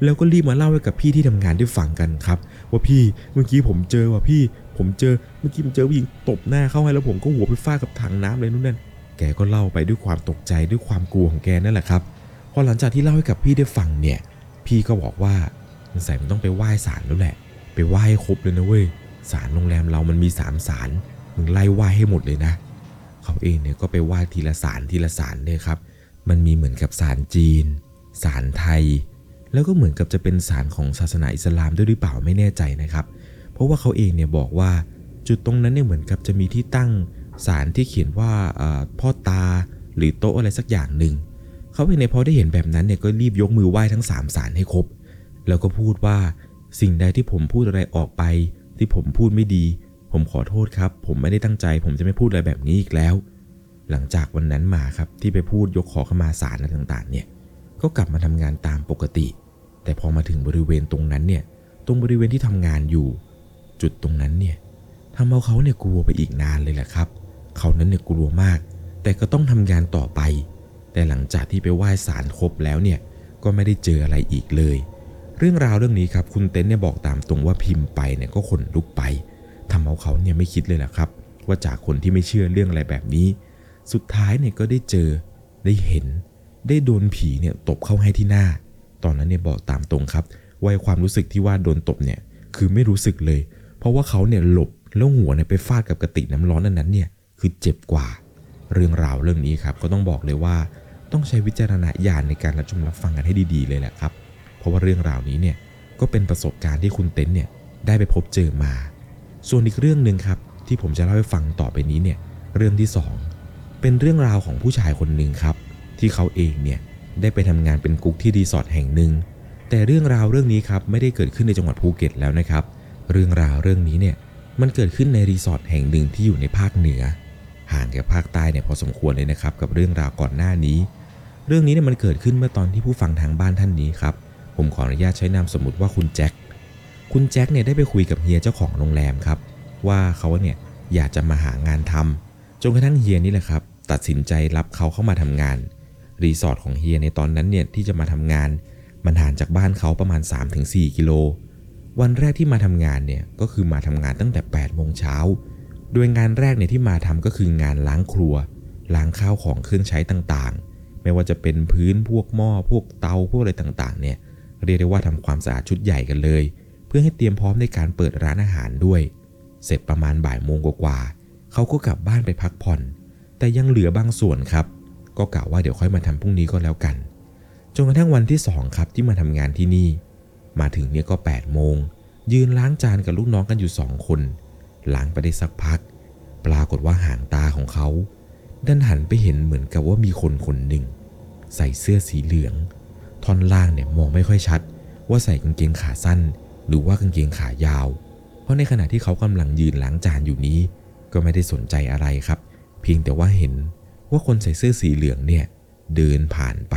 Speaker 2: แล้วก็รีบมาเล่าให้กับพี่ที่ทำงานได้ฟังกันครับ ว่าพี่เมื่อกี้ผมเจอว่ะพี่ ผมเจอเมื่อกี้ผมเจอผู้หญิงตบหน้าเข้าให้แล้วผมก็หัวไปฟาดกับถังน้ำเลยนู่นนั่นแกก็เล่าไปด้วยความตกใจด้วยความกลัวของแกนั่นแหละครับพอหลังจากที่เล่าให้กับพี่ได้ฟังเนี่ย พี่ก็บอกว่าสงสัยมันต้องไปไหว้ศาลแล้วแหละ ไปไหว้ครบเลยนะเว้ยศาลโรงแรมเรามันมีสามศาลมึงไล่ไหว้ให้หมดเลยนะ เขาเองเนี่ยก็ไปไหว้ทีละศาลทีละศาลเลยครับมันมีเหมือนกับศาลจีนศาลไทย แล้วก็เหมือนกับจะเป็นศาลของศาสนาอิสลามด้วยหรือเปล่าไม่แน่ใจนะครับ เพราะว่าเขาเองเนี่ยบอกว่าจุดตรงนั้นเนี่ยเหมือนกับจะมีที่ตั้งศาลที่เขียนว่าพ่อตาหรือโต๊ะอะไรสักอย่างหนึ่งเขาเองเนี่ยพอได้เห็นแบบนั้นเนี่ยก็รีบยกมือไหว้ทั้งสามศาลให้ครบ แล้วก็พูดว่าสิ่งใดที่ผมพูดอะไรออกไป ที่ผมพูดไม่ดี ผมขอโทษครับ ผมไม่ได้ตั้งใจ ผมจะไม่พูดอะไรแบบนี้อีกแล้ว หลังจากวันนั้นมาครับที่ไปพูดยกขอขมาศาลอะไรต่างๆ เนี่ยก็กลับมาทำงานตามปกติ แต่พอมาถึงบริเวณตรงนั้นเนี่ยตรงบริเวณที่ทำงานอยู่ จุดตรงนั้นเนี่ยทำเอาเขาเนี่ยกลัวไปอีกนานเลยแหละครับ เขานั้นเนี่ยกลัวมาก แต่ก็ต้องทำงานต่อไป แต่หลังจากที่ไปไหว้ศาลครบแล้วเนี่ยก็ไม่ได้เจออะไรอีกเลย เรื่องราวเรื่องนี้ครับ คุณเต้นเนี่ยบอกตามตรงว่าพิมพ์ไปเนี่ยก็ขนลุกไปทำเอาเขาเนี่ยไม่คิดเลยแหละครับ ว่าจากคนที่ไม่เชื่อเรื่องอะไรแบบนี้ สุดท้ายเนี่ยก็ได้เจอได้เห็น ได้โดนผีเนี่ยตบเข้าให้ที่หน้า ตอนนั้นเนี่ยบอกตามตรงครับว่าความรู้สึกที่ว่าโดนตบเนี่ยคือไม่รู้สึกเลย ราะว่าเขาเนี่ยหลบแล้วหัวเนี่ยไปฟาดกับกระติกน้ำร้อนอันนั้นเนี่ยคือเจ็บกว่า เรื่องราวเรื่องนี้ครับก็ต้องบอกเลยว่าต้องใช้วิจารณญาณในการรับชมรับฟังกันให้ดีๆเลยแหละครับ เพราะว่าเรื่องราวนี้เนี่ยก็เป็นประสบการณ์ที่คุณเต็นเนี่ยได้ไปพบเจอมา ส่วนอีกเรื่องหนึ่งครับที่ผมจะเล่าให้ฟังต่อไปนี้เนี่ยเรื่องที่สองเป็นเรื่องราวของผู้ชายคนหนึ่งครับ ที่เขาเองเนี่ยได้ไปทำงานเป็นกุ๊กที่รีสอร์ทแห่งหนึ่งแต่เรื่องราวเรื่องนี้ครับไม่ได้เกิดขึ้นในจังหวัดภูเก็ตแล้วนะครับ เรื่องราวเรื่องนี้เนี่ยมันเกิดขึ้นในรีสอร์ทแห่งหนึ่งที่อยู่ในภาคเหนือ ห่างจากภาคใต้เนี่ยพอสมควรเลยนะครับ กับเรื่องราวก่อนหน้านี้ เรื่องนี้เนี่ยมันเกิดขึ้นเมื่อตอนที่ผู้ฟังทางบ้านท่านนี้ครับ ผมขออนุญาตใช้นามสมมติว่าคุณแจ็คคุณแจ็คเนี่ยได้ไปคุยกับเฮียเจ้าของโรงแรมครับ ว่าเขาเนี่ยอยากจะมาหางานทำจนกระทั่งเฮียนี่แหละครับ ตัดสินใจรับเขาเข้ามาทำงานรีสอร์ทของเฮียในตอนนั้นเนี่ยที่จะมาทำงานมันห่างจากบ้านเขาประมาณ 3-4 กิโล วันแรกที่มาทำงานเนี่ยก็คือมาทำงานตั้งแต่8โมงเช้า โดยงานแรกเนี่ยที่มาทำก็คืองานล้างครัว ล้างข้าวของเครื่องใช้ต่างๆ ไม่ว่าจะเป็นพื้นพวกหม้อพวกเตาพวกอะไรต่างๆ เนี่ยเรียกได้ว่าทำความสะอาดชุดใหญ่กันเลย เพื่อให้เตรียมพร้อมในการเปิดร้านอาหารด้วย เสร็จประมาณบ่ายโมงกว่าๆเขาก็กลับบ้านไปพักผ่อน แต่ยังเหลือบางส่วนครับ ก็กะว่าเดี๋ยวค่อยมาทำพรุ่งนี้ก็แล้วกันจนกระทั่งวันที่สองครับที่มาทำงานที่นี่ มาถึงเนี่ยก็8ปดโมง ยืนล้างจานกับลูกน้องกันอยู่สองคน ล้างไปได้สักพัก ปรากฏว่าหางตาของเขา ดันหันไปเห็นเหมือนกับว่ามีคนคนหนึ่ง ใส่เสื้อสีเหลือง ท่อนล่างเนี่ยมองไม่ค่อยชัด ว่าใส่กางเกงขาสั้น หรือว่ากางเกงขายาว เพราะในขณะที่เขากำลังยืนล้างจานอยู่นี้ ก็ไม่ได้สนใจอะไรครับ เพียงแต่ว่าเห็นว่าคนใส่เสื้อสีเหลืองเนี่ยเดินผ่านไป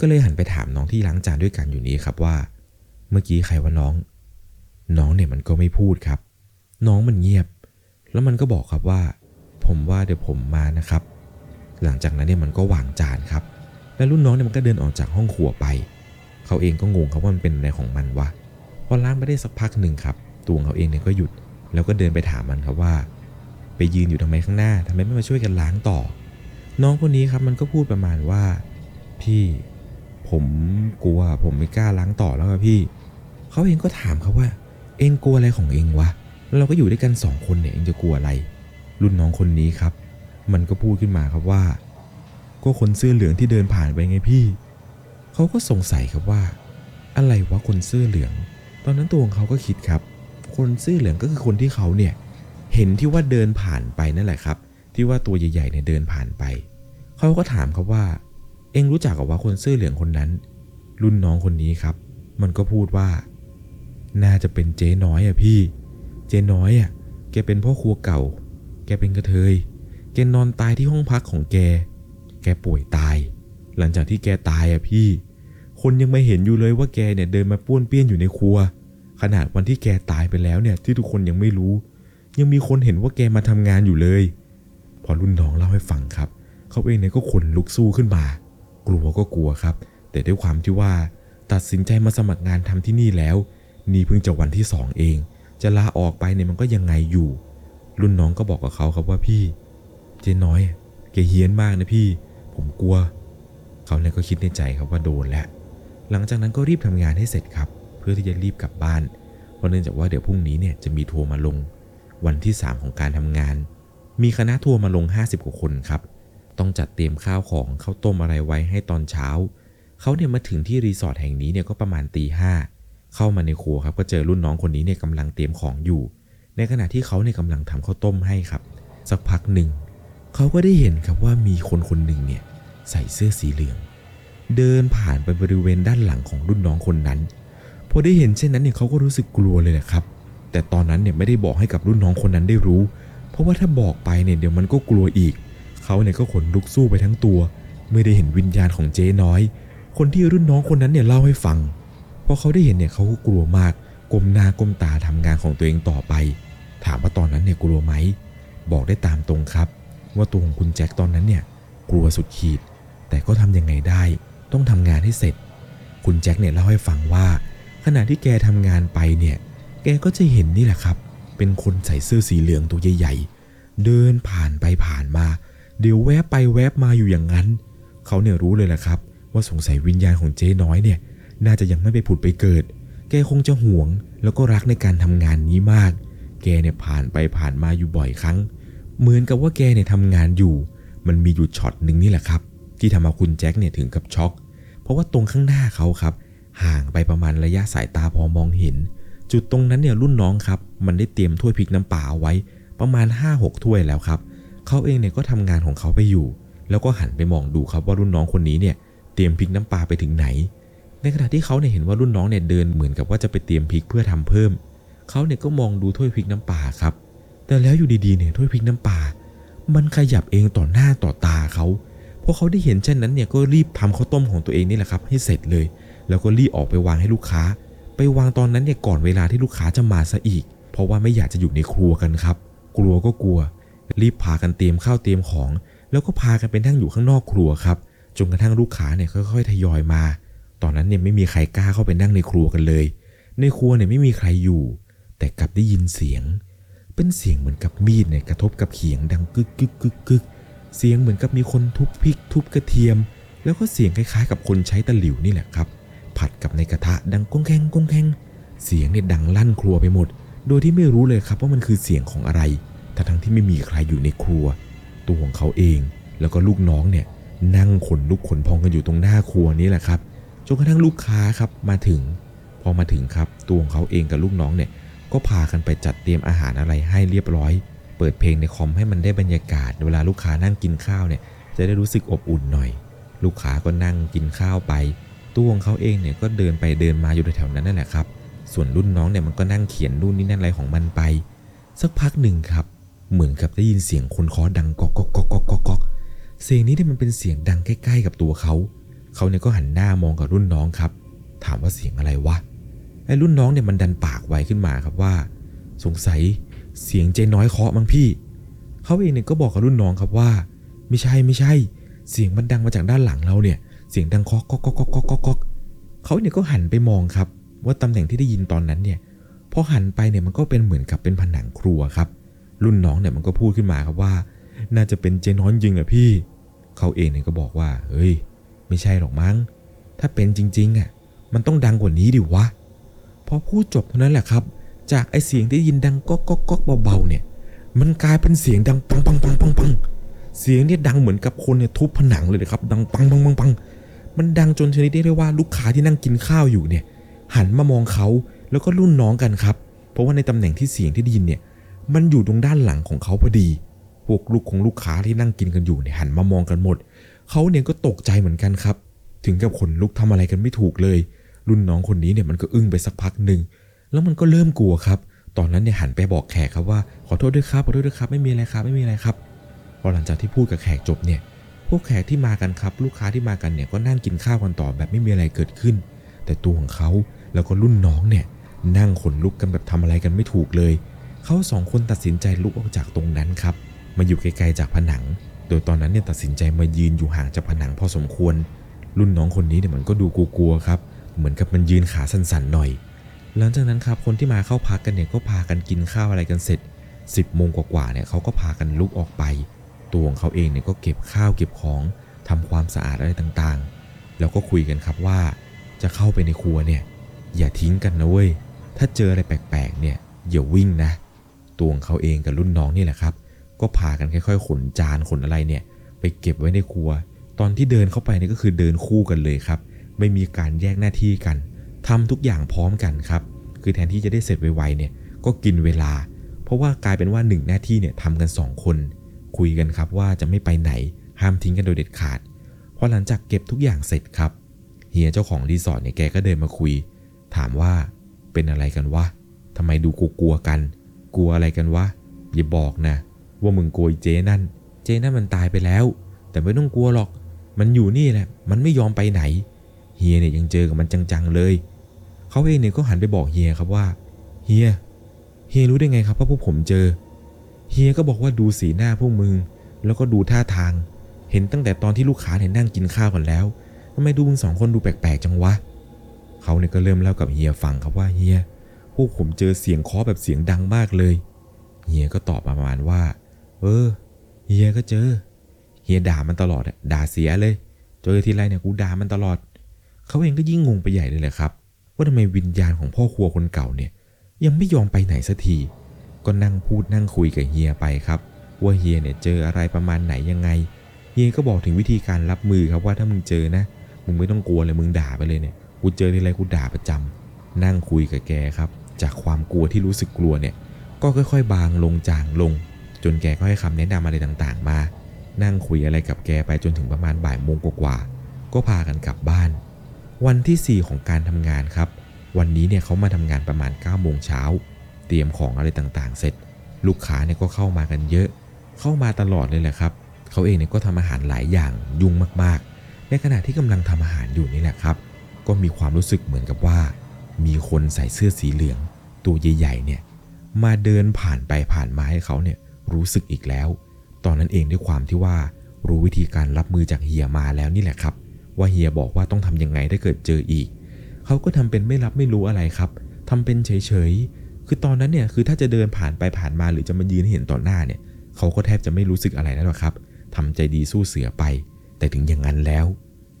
Speaker 2: ก็เลยหันไปถามน้องที่ล้างจานด้วยกันอยู่นี้ครับว่า เมื่อกี้ใครว่าน้อง น้องเนี่ยมันก็ไม่พูดครับ น้องมันเงียบ แล้วมันก็บอกครับว่า ผมว่าเดี๋ยวผมมานะครับ หลังจากนั้นเนี่ยมันก็วางจานครับ แล้วรุ่นน้องเนี่ยมันก็เดินออกจากห้องครัวไป เขาเองก็งงครับว่ามันเป็นอะไรของมันวะพอล้างไปได้สักพักหนึ่งครับตัวของเขาเองเนี่ยก็หยุด แล้วก็เดินไปถามมันครับว่า ไปยืนอยู่ทำไมข้างหน้าทำไมไม่มาช่วยกันล้างต่อ น้องคนนี้ครับมันก็พูดประมาณว่า พี่ผมกลัวผมไม่กล้าล้างต่อแล้วอะพี่ เขาเองก็ถามครับว่า เองกลัวอะไรของเองวะแล้วเราก็อยู่ด้วยกันสองคนเนี่ยเองจะกลัวอะไร รุ่นน้องคนนี้ครับ มันก็พูดขึ้นมาครับว่า ก็คนเสื้อเหลืองที่เดินผ่านไปไงพี่ เขาก็สงสัยครับว่า อะไรวะคนเสื้อเหลือง ตอนนั้นตัวของเขาก็คิดครับ คนเสื้อเหลืองก็คือคนที่เขาเนี่ยเห็นที่ว่าเดินผ่านไปนั่นแหละครับ ที่ว่าตัวใหญ่ๆเนี่ยเดินผ่านไป เขาก็ถามครับว่า เองรู้จักกับว่าคนเสื้อเหลืองคนนั้น รุ่นน้องคนนี้ครับ มันก็พูดว่า น่าจะเป็นเจ๊น้อยอะพี่ เจ๊น้อยอะแกเป็นพ่อครัวเก่า แกเป็นกระเทย แกนอนตายที่ห้องพักของแก แกป่วยตาย หลังจากที่แกตายอะพี่ คนยังไม่เห็นอยู่เลยว่าแกเนี่ยเดินมาป้วนเปี้ยนอยู่ในครัว ขนาดวันที่แกตายไปแล้วเนี่ยที่ทุกคนยังไม่รู้ ยังมีคนเห็นว่าแกมาทำงานอยู่เลย พอรุ่นน้องเล่าให้ฟังครับ เขาเองเนี่ยก็ขนลุกสู้ขึ้นมา กลัวก็กลัวครับ แต่ด้วยความที่ว่า ตัดสินใจมาสมัครงานทำที่นี่แล้ว นี่เพิ่งจะวันที่สองเอง จะลาออกไปเนี่ยมันก็ยังไงอยู่ รุ่นน้องก็บอกกับเขาครับว่าพี่เจ๊น้อยแกเฮี้ยนมากนะพี่ ผมกลัว เขาเนี่ยก็คิดในใจครับว่าโดนแล้ว หลังจากนั้นก็รีบทำงานให้เสร็จครับ เพื่อที่จะรีบกลับบ้าน เพราะเนื่องจากว่าเดี๋ยวพรุ่งนี้เนี่ยจะมีทัวร์มาลง วันที่ 3 ของการทำงาน มีคณะทัวร์มาลง 50กว่าคนครับ ต้องจัดเตรียมข้าวของข้าวต้มอะไรไว้ให้ตอนเช้า เขาเนี่ยมาถึงที่รีสอร์ทแห่งนี้เนี่ยก็ประมาณตีห้า เข้ามาในครัวครับก็เจอรุ่นน้องคนนี้เนี่ยกำลังเตรียมของอยู่ ในขณะที่เขาเนี่ยกำลังทำข้าวต้มให้ครับ สักพักหนึ่งเขาก็ได้เห็นครับว่ามีคนคนหนึ่งเนี่ยใส่เสื้อสีเหลือง เดินผ่านไปบริเวณด้านหลังของรุ่นน้องคนนั้นพอได้เห็นเช่นนั้นเนี่ยเขาก็รู้สึกกลัวเลยแหละครับ แต่ตอนนั้นเนี่ยไม่ได้บอกให้กับรุ่นน้องคนนั้นได้รู้ เพราะว่าถ้าบอกไปเนี่ยเดี๋ยวมันก็กลัวอีก เขาเนี่ยก็ขนลุกสู้ไปทั้งตัว เมื่อได้เห็นวิญญาณของเจ๊น้อย คนที่รุ่นน้องคนนั้นเนี่ยเล่าให้ฟัง อเขาได้เห็นเนี่ยเขาก็กลัวมากก้มหน้าก้มตาทำงานของตัวเองต่อไป ถามว่าตอนนั้นเนี่ยกลัวไหม บอกได้ตามตรงครับ ว่าตัวของคุณแจ็คตอนนั้นเนี่ยกลัวสุดขีด แต่ก็ทำยังไงได้ ต้องทำงานให้เสร็จ คุณแจ็คเนี่ยเล่าให้ฟังว่า ขณะที่แกทำงานไปเนี่ย แกก็จะเห็นนี่แหละครับ เป็นคนใส่เสื้อสีเหลืองตัวใหญ่ๆ เดินผ่านไปผ่านมา เดี๋ยวแวบไปแวบมาอยู่อย่างนั้น เขาเนี่ยรู้เลยแหละครับ ว่าสงสัยวิญญาณของเจ๊น้อยเนี่ย น่าจะยังไม่ไปผุดไปเกิด แกคงจะห่วงแล้วก็รักในการทำงานนี้มาก แกเนี่ยผ่านไปผ่านมาอยู่บ่อยครั้ง เหมือนกับว่าแกเนี่ยทำงานอยู่ มันมีอยู่ช็อตหนึ่งนี่แหละครับ ที่ทำเอาคุณแจ็คเนี่ยถึงกับช็อก เพราะว่าตรงข้างหน้าเขาครับ ห่างไปประมาณระยะสายตาพอมองเห็น จุดตรงนั้นเนี่ยรุ่นน้องครับ มันได้เตรียมถ้วยพริกน้ำปลาเอาไว้ ประมาณ 5-6 ถ้วยแล้วครับ เขาเองเนี่ยก็ทำงานของเขาไปอยู่ แล้วก็หันไปมองดูครับว่ารุ่นน้องคนนี้เนี่ยเตรียมพริกน้ำปลาไปถึงไหน ในขณะที่เขาเนี่ยเห็นว่ารุ่นน้องเนี่ยเดินเหมือนกับว่าจะไปเตรียมพริกเพื่อทำเพิ่ม เขาเนี่ยก็มองดูถ้วยพริกน้ำปลาครับ แต่แล้วอยู่ดีๆเนี่ยถ้วยพริกน้ำปลามันขยับเองต่อหน้าต่อตาเขาพอเขาได้เห็นเช่นนั้นเนี่ยก็รีบทำข้าวต้มของตัวเองนี่แหละครับ ให้เสร็จเลย แล้วก็รีบออกไปวางให้ลูกค้า ไปวางตอนนั้นเนี่ยก่อนเวลาที่ลูกค้าจะมาซะอีก เพราะว่าไม่อยากจะอยู่ในครัวกันครับ กลัวก็กลัว รีบพากันเตรียมข้าวเตรียมของ แล้วก็พากันไปนั่งอยู่ข้างนอกครัวครับจนกระทั่งลูกค้าเนี่ยค่อยๆทยอยมา ตอนนั้นเนี่ยไม่มีใครกล้าเข้าไปนั่งในครัวกันเลย ในครัวเนี่ยไม่มีใครอยู่ แต่กลับได้ยินเสียง เป็นเสียงเหมือนกับมีดเนี่ยกระทบกับเขียงดังกึกกึกกึกกึกเสียงเหมือนกับมีคนทุบพริกทุบกระเทียม แล้วก็เสียงคล้ายๆ กับคนใช้ตะหลิวนี่แหละครับ ผัดกับในกระทะดังก้องแข้งก้องแข้งเสียงเนี่ยดังลั่นครัวไปหมด โดยที่ไม่รู้เลยครับว่ามันคือเสียงของอะไรทั้งทั้งที่ไม่มีใครอยู่ในครัว ตัวของเขาเองแล้วก็ลูกน้องเนี่ยนั่งขนลุกขนพองกันอยู่ตรงหน้าครัวนี้แหละครับ จนกระทั่งลูกค้าครับมาถึง พอมาถึงครับตัวของเขาเองกับลูกน้องเนี่ยก็พากันไปจัดเตรียมอาหารอะไรให้เรียบร้อย เปิดเพลงในคอมให้มันได้บรรยากาศ เวลาลูกค้านั่งกินข้าวเนี่ยจะได้รู้สึกอบอุ่นหน่อย ลูกค้าก็นั่งกินข้าวไปตัวของเขาเองเนี่ยก็เดินไปเดินมาอยู่แถวๆนั้นนั่นแหละครับ ส่วนรุ่นน้องเนี่ยมันก็นั่งเขียนนู่นนี่นั่นอะไรของมันไป สักพักหนึ่งครับ เหมือนกับได้ยินเสียงคนเคาะดังก๊อกก๊อกก๊อกก๊อกก๊อกเสียงนี้เนี่ยมันเป็นเสียงดังใกล้ ๆ กับตัวเขาเเขาเนี่ยก็หันหน้ามองกับรุ่นน้องครับ ถามว่าเสียงอะไรวะไอ้รุ่นน้องเนี่ยมันดันปากไวขึ้นมาครับว่า สงสัยเสียงเจน้อยเคาะมั้งพี่ เขาเองเนี่ยก็บอกกับรุ่นน้องครับว่า ไม่ใช่ไม่ใช่ เสียงมันดังมาจากด้านหลังเราเนี่ย เสียงดังเคาะก๊อกก๊อกก๊อกก๊อกก๊อกเขาเนี่ยก็หันไปมองครับ ว่าตำแหน่งที่ได้ยินตอนนั้นเนี่ยพอหันไปเนี่ยมันก็เป็นเหมือนกับเป็นผนังครัวครับ รุ่นน้องเนี่ยมันก็พูดขึ้นมาครับว่า น่าจะเป็นเจน้อยจริงอะพี่ เขาเองเนี่ยก็บอกว่า เฮ้ย ไม่ใช่หรอกมั้ง ถ้าเป็นจริงๆอะ มันต้องดังกว่านี้ดิวะ พอพูดจบเท่านั้นแหละครับ จากไอเสียงที่ยินดังก๊อกก๊อกก๊อกเบาๆเนี่ย มันกลายเป็นเสียงดังปังปังปังปังปังเสียงเนี่ยดังเหมือนกับคนเนี่ยทุบผนังเลยนะครับ ดังปังปังปังปังมันดังจนชนิดที่เรียกว่าลูกค้าที่นั่งกินข้าวอยู่เนี่ย หันมามองเขาแล้วก็รุ่นน้องกันครับ เพราะว่าในตำแหน่งที่เสียงที่ได้ยินเนี่ย มันอยู่ตรงด้านหลังของเขาพอดี พวกลูกของลูกค้าที่นั่งกินกันอยู่เนี่ยหันมามองกันหมด เขาเนี่ยก็ตกใจเหมือนกันครับ ถึงกับขนลุกทำอะไรกันไม่ถูกเลย รุ่นน้องคนนี้เนี่ยมันก็อึ้งไปสักพักหนึ่งแล้วมันก็เริ่มกลัวครับ ตอนนั้นเนี่ยหันไปบอกแขกครับว่าขอโทษด้วยครับขอโทษด้วยครับไม่มีอะไรครับไม่มีอะไรครับพอหลังจากที่พูดกับแขกจบเนี่ยพวกแขกที่มากันครับ ลูกค้าที่มากันเนี่ยก็นั่งกินข้าวกันต่อแบบไม่มีอะไรเกิดขึ้น แต่ตัวของเขาแล้วก็รุ่นน้องเนี่ยนั่งขนลุกกันแบบทำอะไรกันไม่ถูกเลย เขาสองคนตัดสินใจลุกออกจากตรงนั้นครับ มาอยู่ไกลๆจากผนัง โดยตอนนั้นเนี่ยตัดสินใจมายืนอยู่ห่างจากผนังพอสมควร รุ่นน้องคนนี้เนี่ยมันก็ดูกลัวๆครับ เหมือนกับมันยืนขาสั่นๆหน่อย หลังจากนั้นครับคนที่มาเข้าพักกันเนี่ยก็พากันกินข้าวอะไรกันเสร็จ 10โมงกว่าๆเนี่ยเขาก็พากันลุกออกไป ตัวของเขาเองเนี่ยก็เก็บข้าวเก็บของทำความสะอาดอะไรต่างๆ แล้วก็คุยกันครับว่าจะเข้าไปในครัวเนี่ยอย่าทิ้งกันนะเว้ยถ้าเจออะไรแปลกๆเนี่ยอย่าวิ่งนะ ตัวของเขาเองกับรุ่นน้องนี่แหละครับ ก็พากันค่อยๆขนจานขนอะไรเนี่ยไปเก็บไว้ในครัว ตอนที่เดินเข้าไปนี่ก็คือเดินคู่กันเลยครับ ไม่มีการแยกหน้าที่กันทำทุกอย่างพร้อมกันครับ คือแทนที่จะได้เสร็จไวๆเนี่ยก็กินเวลา เพราะว่ากลายเป็นว่าหนึ่งหน้าที่เนี่ยทำกันสองคน คุยกันครับว่าจะไม่ไปไหนห้ามทิ้งกันโดยเด็ดขาดพอหลังจากเก็บทุกอย่างเสร็จครับเฮียเจ้าของรีสอร์ทเนี่ยแกก็เดินมาคุย ถามว่าเป็นอะไรกันวะทำไมดูกลัวๆกัน กลัวอะไรกันวะอย่าบอกนะ ว่ามึงโกลัวไอ้เจนั่น เจนั่นมันตายไปแล้ว แต่ไม่ต้องกลัวหรอก มันอยู่นี่แหละ มันไม่ยอมไปไหน เฮียเนี่ยยังเจอกับมันจังๆเลย เขาเองเนี่ยก็หันไปบอกเฮียครับว่า เฮีย เฮียรู้ได้ไงครับว่าพวกผมเจอ เฮียก็บอกว่าดูสีหน้าพวกมึง แล้วก็ดูท่าทาง เห็นตั้งแต่ตอนที่ลูกค้าเนี่ยนั่งกินข้าวกันแล้วทำไมดูมึงสองคนดูแปลกๆจังวะ เขาเนี่ยก็เริ่มเล่ากับเฮียฟังครับว่าเฮีย พวกผมเจอเสียงเคาะแบบเสียงดังมากเลยเฮียก็ตอบประมาณว่า เออเฮียก็เจอเฮียด่ามันตลอดอะด่าเสียเลย เจอทีไรเนี่ยกูด่ามันตลอด เขาเองก็ยิ่งงงไปใหญ่เลยแหละครับ ว่าทำไมวิญญาณของพ่อครัวคนเก่าเนี่ยยังไม่ยอมไปไหนสักที ก็นั่งพูดนั่งคุยกับเฮียไปครับว่าเฮียเนี่ยเจออะไรประมาณไหนยังไง เฮียก็บอกถึงวิธีการรับมือครับว่าถ้ามึงเจอนะ มึงไม่ต้องกลัวเลยมึงด่าไปเลยเนี่ย กูเจอทีไรกูด่าประจำนั่งคุยกับแกครับ จากความกลัวที่รู้สึกกลัวเนี่ย ก็ค่อยๆ บางลงจางลง จนแกก็ให้คำแนะนำอะไรต่างๆ มา นั่งคุยอะไรกับแกไปจนถึงประมาณบ่ายโมงกว่าๆก็พากันกลับบ้าน วันที่ 4 ของการทำงานครับ วันนี้เนี่ยเขามาทำงานประมาณ9โมงเช้าเตรียมของอะไรต่างๆ เสร็จ ลูกค้าเนี่ยก็เข้ามากันเยอะ เข้ามาตลอดเลยแหละครับเขาเองเนี่ยก็ทำอาหารหลายอย่างยุ่งมากๆ ในขณะที่กำลังทำอาหารอยู่นี่แหละครับ ก็มีความรู้สึกเหมือนกับว่า มีคนใส่เสื้อสีเหลือง ตัวใหญ่ๆเนี่ยมาเดินผ่านไปผ่านมาให้เขาเนี่ย รู้สึกอีกแล้ว ตอนนั้นเองด้วยความที่ว่า รู้วิธีการรับมือจากเฮียมาแล้วนี่แหละครับ ว่าเฮียบอกว่าต้องทำยังไงถ้าเกิดเจออีก เขาก็ทำเป็นไม่รับไม่รู้อะไรครับทำเป็นเฉยๆ คือตอนนั้นเนี่ยคือถ้าจะเดินผ่านไปผ่านมาหรือจะมายืนเห็นต่อหน้าเนี่ย เขาก็แทบจะไม่รู้สึกอะไรแล้วหรอกครับทำใจดีสู้เสือไป แต่ถึงอย่างนั้นแล้ว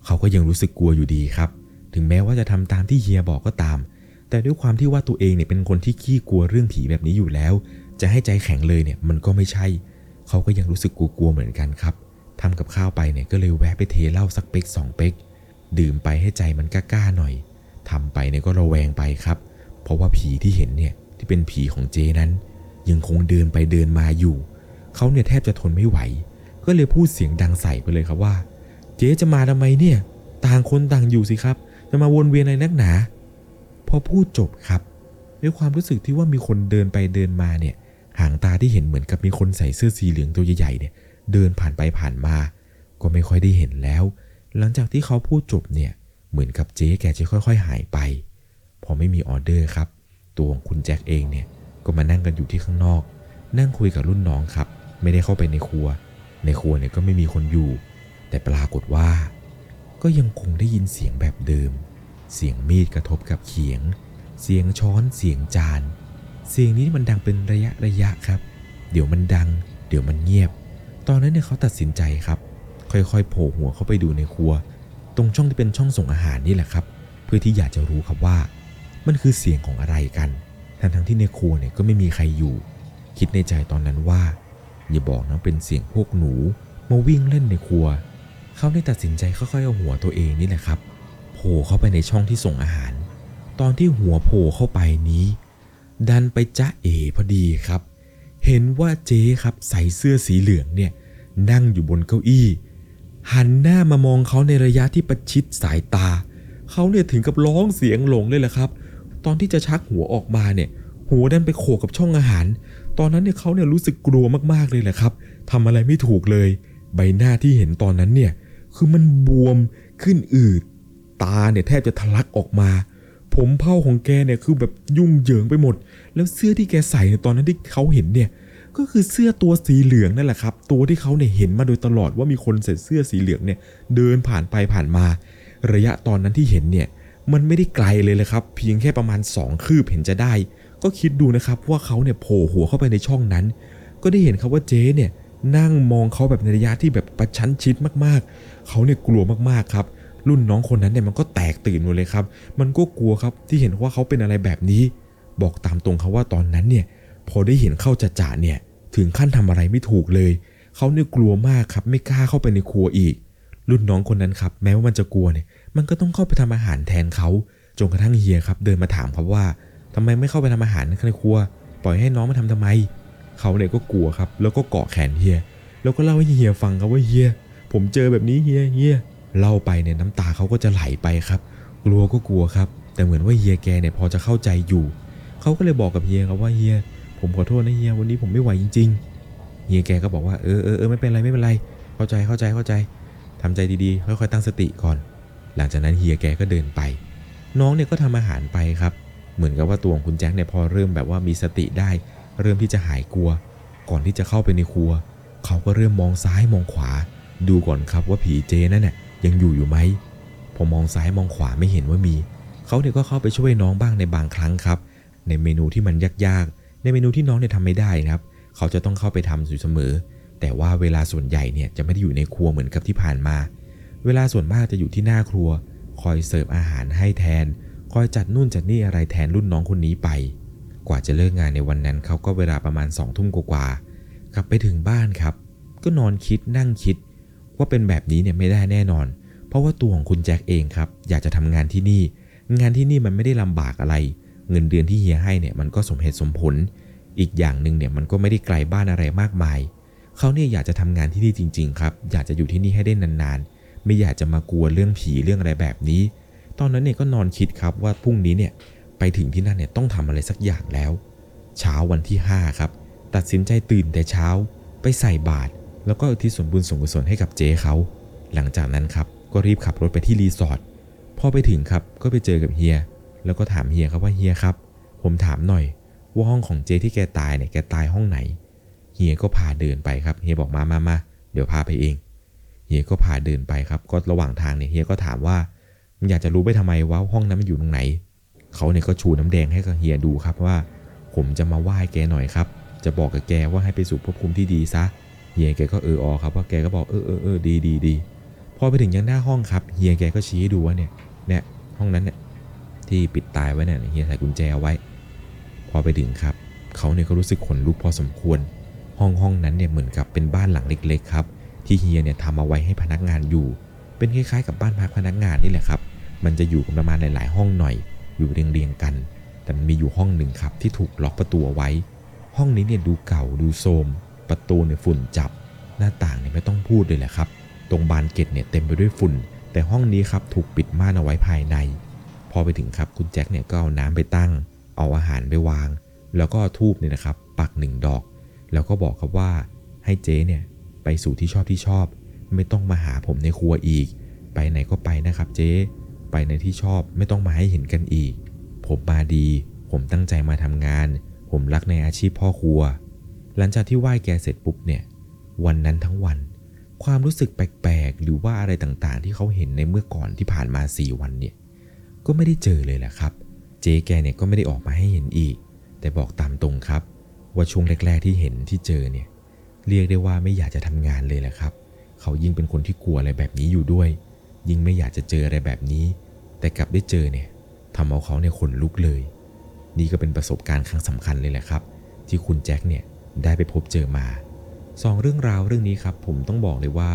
Speaker 2: เขาก็ยังรู้สึกกลัวอยู่ดีครับ ถึงแม้ว่าจะทำตามที่เฮียบอกก็ตามแต่ด้วยความที่ว่าตัวเองเนี่ยเป็นคนที่ขี้กลัวเรื่องผีแบบนี้อยู่แล้ว จะให้ใจแข็งเลยเนี่ยมันก็ไม่ใช่ เขาก็ยังรู้สึกกลัวๆเหมือนกันครับทำกับข้าวไปเนี่ยก็เลยแวะไปเทเหล้าสักเป๊กสองเป๊กดื่มไปให้ใจมันกล้าๆหน่อยทำไปเนี่ยก็ระแวงไปครับ เพราะว่าผีที่เห็นเนี่ยที่เป็นผีของเจนั้น ยังคงเดินไปเดินมาอยู่ เขาเนี่ยแทบจะทนไม่ไหว ก็เลยพูดเสียงดังใส่ไปเลยครับว่า เจ๊จะมาทำไมเนี่ย ต่างคนต่างอยู่สิครับ จะมาวนเวียนอะไรนักหนา พอพูดจบครับ ด้วยความรู้สึกที่ว่ามีคนเดินไปเดินมาเนี่ย หางตาที่เห็นเหมือนกับมีคนใส่เสื้อสีเหลืองตัวใหญ่ๆเนี่ยเดินผ่านไปผ่านมา ก็ไม่ค่อยได้เห็นแล้ว หลังจากที่เขาพูดจบเนี่ยเหมือนกับเจ๊แกจะค่อย ๆ หายไป พอไม่มีออเดอร์ครับ ตัวของคุณแจ็คเองเนี่ยก็มานั่งกันอยู่ที่ข้างนอก นั่งคุยกับรุ่นน้องครับ ไม่ได้เข้าไปในครัว ในครัวเนี่ยก็ไม่มีคนอยู่ แต่ปรากฏว่า ก็ยังคงได้ยินเสียงแบบเดิม เสียงมีดกระทบกับเขียง เสียงช้อนเสียงจาน เสียงนี้มันดังเป็นระยะระยะครับ เดี๋ยวมันดัง เดี๋ยวมันเงียบ ตอนนั้นเนี่ยเขาตัดสินใจครับ ค่อยๆโผล่หัวเข้าไปดูในครัว ตรงช่องที่เป็นช่องส่งอาหารนี่แหละครับ เพื่อที่อยากจะรู้ครับว่า มันคือเสียงของอะไรกันทั้งทั้งๆที่ในครัวเนี่ยก็ไม่มีใครอยู่ คิดในใจตอนนั้นว่า อย่าบอกนะเป็นเสียงพวกหนูมาวิ่งเล่นในครัว เขาได้ตัดสินใจค่อยๆเอาหัวตัวเองนี่แหละครับ โผล่เข้าไปในช่องที่ส่งอาหาร ตอนที่หัวโผล่เข้าไปนี้ ดันไปจ้าเอพอดีครับ เห็นว่าเจ๊ครับใส่เสื้อสีเหลืองเนี่ยนั่งอยู่บนเก้าอี้ หันหน้ามามองเขาในระยะที่ประชิดสายตา เขาเนี่ยถึงกับร้องเสียงหลงเลยแหละครับ ตอนที่จะชักหัวออกมาเนี่ย หัวดันไปโขกกับช่องอาหาร ตอนนั้นเนี่ยเขาเนี่ยรู้สึกกลัวมากๆเลยแหละครับทำอะไรไม่ถูกเลย ใบหน้าที่เห็นตอนนั้นเนี่ยคือมันบวมขึ้นอืดตาเนี่ยแทบจะทะลักออกมา ผมเผ้าของแกเนี่ยคือแบบยุ่งเหยิงไปหมด แล้วเสื้อที่แกใส่ในตอนนั้นที่เขาเห็นเนี่ยก็คือเสื้อตัวสีเหลืองนั่นแหละครับ ตัวที่เขาเนี่ยเห็นมาโดยตลอดว่ามีคนใส่เสื้อสีเหลืองเนี่ยเดินผ่านไปผ่านมา ระยะตอนนั้นที่เห็นเนี่ยมันไม่ได้ไกลเลยเลยครับ เพียงแค่ประมาณ 2 คืบเห็นจะได้ ก็คิดดูนะครับว่าเขาเนี่ยโผล่หัวเข้าไปในช่องนั้น ก็ได้เห็นครับว่าเจ๊เนี่ยนั่งมองเขาแบบในระยะที่แบบประชันชิดมากๆ เขาเนี่ยกลัวมากๆครับ รุ่นน้องคนนั้นเนี่ยมันก็แตกตื่นหมดเลยครับ มันก็กลัวครับที่เห็นว่าเขาเป็นอะไรแบบนี้ บอกตามตรงครับว่าตอนนั้นเนี่ยพอได้เห็นเข้าจะจ่าเนี่ยถึงขั้นทำอะไรไม่ถูกเลย เขาเนี่ยกลัวมากครับไม่กล้าเข้าไปในครัวอีก รุ่นน้องคนนั้นครับแม้ว่ามันจะกลัวเนี่ยมันก็ต้องเข้าไปทำอาหารแทนเขาจนกระทั่งเฮียครับเดินมาถามครับว่าทำไมไม่เข้าไปทำอาหารในครัว ปล่อยให้น้องมาทำทำไม เขาเนี่ยก็กลัวครับ แล้วก็เกาะแขนเฮียแล้วก็เล่าให้เฮียฟังครับว่าเฮียผมเจอแบบนี้เฮียเฮีย เล่าไปเนี่ยน้ำตาเขาก็จะไหลไปครับ กลัวก็กลัวครับ แต่เหมือนว่าเฮียแกเนี่ยพอจะเข้าใจอยู่ เขาก็เลยบอกกับเฮียครับว่าเฮียผมขอโทษนะเฮียวันนี้ผมไม่ไหวจริง ๆ เฮียแกก็บอกว่าเออเออเออไม่เป็นไรไม่เป็นไรเข้าใจเข้าใจเข้าใจทำใจดีๆค่อยๆตั้งสติก่อน หลังจากนั้นเฮียแกก็เดินไป น้องเนี่ยก็ทำอาหารไปครับ เหมือนกับว่าตัวของคุณแจ็คเนี่ยพอเริ่มแบบว่ามีสติได้ เริ่มที่จะหายกลัว ก่อนที่จะเข้าไปในครัว เขาก็เริ่มมองซ้ายมองขวา ดูก่อนครับว่าผีเจนั่นน่ะ ยังอยู่อยู่ไหมพอมองซ้ายมองขวาไม่เห็นว่ามีเขาเนี่ยก็เข้าไปช่วยน้องบ้างในบางครั้งครับ ในเมนูที่มันยากๆ ในเมนูที่น้องเนี่ยทำไม่ได้นะครับ เขาจะต้องเข้าไปทำอยู่เสมอ แต่ว่าเวลาส่วนใหญ่เนี่ยจะไม่ได้อยู่ในครัวเหมือนกับที่ผ่านมา เวลาส่วนมากจะอยู่ที่หน้าครัว คอยเสิร์ฟอาหารให้แทน คอยจัดนู่นจัดนี่อะไรแทนรุ่นน้องคนนี้ไป กว่าจะเลิกงานในวันนั้นเขาก็เวลาประมาณสองทุ่มกว่าๆกลับไปถึงบ้านครับ ก็นอนคิดนั่งคิด ว่าเป็นแบบนี้เนี่ยไม่ได้แน่นอน เพราะว่าตัวของคุณแจ็คเองครับ อยากจะทำงานที่นี่ งานที่นี่มันไม่ได้ลำบากอะไร เงินเดือนที่เฮียให้เนี่ยมันก็สมเหตุสมผล อีกอย่างหนึ่งเนี่ยมันก็ไม่ได้ไกลบ้านอะไรมากมาย เขาเนี่ยอยากจะทำงานที่นี่จริง ๆ ครับ อยากจะอยู่ที่นี่ให้ได้นานๆ ไม่อยากจะมากลัวเรื่องผีเรื่องอะไรแบบนี้ ตอนนั้นเนี่ยก็นอนคิดครับว่าพรุ่งนี้เนี่ยไปถึงที่นั่นเนี่ยต้องทำอะไรสักอย่างแล้ว เช้าวันที่5ครับตัดสินใจตื่นแต่เช้าไปใส่บาตร แล้วก็อุทิศส่วนบุญส่วนกุศลให้กับเจ๊เขา หลังจากนั้นครับก็รีบขับรถไปที่รีสอร์ทพอไปถึงครับก็ไปเจอกับเฮีย แล้วก็ถามเฮียครับว่าเฮียครับ ผมถามหน่อย ว่าห้องของเจที่แกตายเนี่ยแกตายห้องไหนเฮียก็พาเดินไปครับเฮียบอกมามามาเดี๋ยวพาไปเองเฮียก็พาเดินไปครับก็ระหว่างทางเนี่ยเฮียก็ถามว่ามึงอยากจะรู้ไปทำไมว่าห้องนั้นมันอยู่ตรงไหนเขาเนี่ยก็ชูน้ำแดงให้กับเฮียดูครับว่า ผมจะมาไหว้แกหน่อยครับ จะบอกกับแกว่าให้ไปสู่ภพภูมิที่ดีซะ ฮียแกก็เอออครับว่าแกก็บอกเออเออเออดีดีดีพอไปถึงยังหน้าห้องครับเฮียแกก็ชี้ให้ดูว่าเนี่ยเนี่ยห้องนั้นเนี่ยที่ปิดตายไว้เนี่ยเฮียใส่กุญแจเอาไว้ พอไปถึงครับเขาเนี่ยก็รู้สึกขนลุกพอสมควร ห้องห้องนั้นเนี่ยเหมือนกับเป็นบ้านหลังเล็กๆครับที่เฮียเนี่ยทำเอาไว้ให้พนักงานอยู่ เป็นคล้ายๆกับบ้านพักพนักงานนี่แหละครับ มันจะอยู่กันประมาณหลายๆห้องหน่อย อยู่เรียงๆกัน แต่มันมีอยู่ห้องหนึ่งครับที่ถูกล็อกประตูไว้ ห้องนี้เนี่ยดูเก่าดูโทรม ประตูเนี่ยฝุ่นจับ หน้าต่างเนี่ยไม่ต้องพูดเลยแหละครับ ตรงบานเกล็ดเนี่ยเต็มไปด้วยฝุ่น แต่ห้องนี้ครับถูกปิดม่านเอาไว้ภายใน พอไปถึงครับคุณแจ็คเนี่ยก็เอาน้ำไปตั้ง เอาอาหารไปวาง แล้วก็ทูบเนี่ยนะครับ ปักหนึ่งดอก แล้วก็บอกครับว่าให้เจ๊เนี่ยไปสู่ที่ชอบที่ชอบ ไม่ต้องมาหาผมในครัวอีก ไปไหนก็ไปนะครับเจ๊ไปในที่ชอบไม่ต้องมาให้เห็นกันอีก ผมมาดี ผมตั้งใจมาทำงาน ผมรักในอาชีพพ่อครัว หลังจากที่ไหว้แกเสร็จปุ๊บเนี่ย วันนั้นทั้งวัน ความรู้สึกแปลกๆ หรือว่าอะไรต่างๆ ที่เขาเห็นในเมื่อก่อนที่ผ่านมา 4 วันเนี่ย ก็ไม่ได้เจอเลยแหละครับ เจ๊แกเนี่ยก็ไม่ได้ออกมาให้เห็นอีก แต่บอกตามตรงครับ ว่าช่วงแรก ๆ ที่เห็นที่เจอเนี่ย เรียกได้ว่าไม่อยากจะทำงานเลยแหละครับ เขายิ่งเป็นคนที่กลัวอะไรแบบนี้อยู่ด้วย ยิ่งไม่อยากจะเจออะไรแบบนี้ แต่กลับได้เจอเนี่ยทำเอาเขาเนี่ยขนลุกเลย นี่ก็เป็นประสบการณ์ครั้งสำคัญเลยแหละครับ ที่คุณแจ็คเนี่ย ได้ไปพบเจอมาสองเรื่องราวเรื่องนี้ครับผมต้องบอกเลยว่า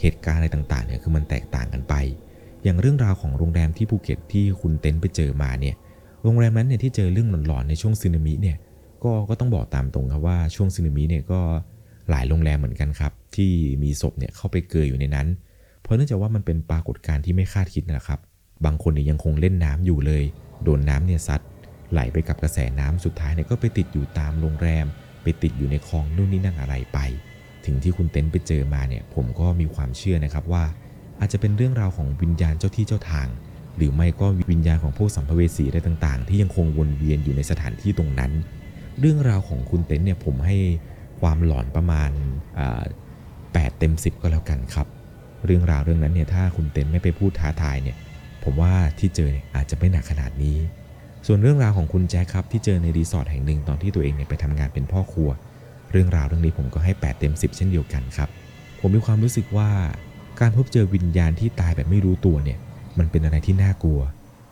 Speaker 2: เหตุการณ์อะไรต่างๆเนี่ยคือมันแตกต่างกันไป อย่างเรื่องราวของโรงแรมที่ภูเก็ตที่คุณเต็นท์ไปเจอมาเนี่ยโรงแรมนั้นเนี่ยที่เจอเรื่องหลอนๆในช่วงซึนามิเนี่ยก็ก็ต้องบอกตามตรงครับว่าช่วงซึนามิเนี่ยก็หลายโรงแรมเหมือนกันครับ ที่มีศพเนี่ยเข้าไปเกยอยู่ในนั้น เพราะเนื่องจากว่ามันเป็นปรากฏการณ์ที่ไม่คาดคิดนะครับ บางคนเนี่ยยังคงเล่นน้ำอยู่เลย โดนน้ำเนี่ยซัดไหลไปกับกระแสน้ำสุดท้ายเนี่ยก็ไปติดอยู่ตามโรงแรม ไปติดอยู่ในคลองนู่นนี่นั่นอะไรไป ถึงที่คุณเต็นไปเจอมาเนี่ยผมก็มีความเชื่อนะครับว่า อาจจะเป็นเรื่องราวของวิญญาณเจ้าที่เจ้าทาง หรือไม่ก็วิญญาณของพวกสัมภเวสีอะไรต่างๆ ที่ยังคงวนเวียนอยู่ในสถานที่ตรงนั้น เรื่องราวของคุณเต็นเนี่ยผมให้ความหลอนประมาณแปดเต็ม 10 ก็แล้วกันครับ เรื่องราวเรื่องนั้นเนี่ยถ้าคุณเต็นไม่ไปพูดท้าทายเนี่ยผมว่าที่เจอเนี่ยอาจจะไม่หนักขนาดนี้ ส่วนเรื่องราวของคุณแจ็คครับที่เจอในรีสอร์ทแห่งหนึ่งตอนที่ตัวเองเนี่ยไปทำงานเป็นพ่อครัว เรื่องราวเรื่องนี้ผมก็ให้ 8 เต็ม 10 เช่นเดียวกันครับ ผมมีความรู้สึกว่าการพบเจอวิญญาณที่ตายแบบไม่รู้ตัวเนี่ย มันเป็นอะไรที่น่ากลัว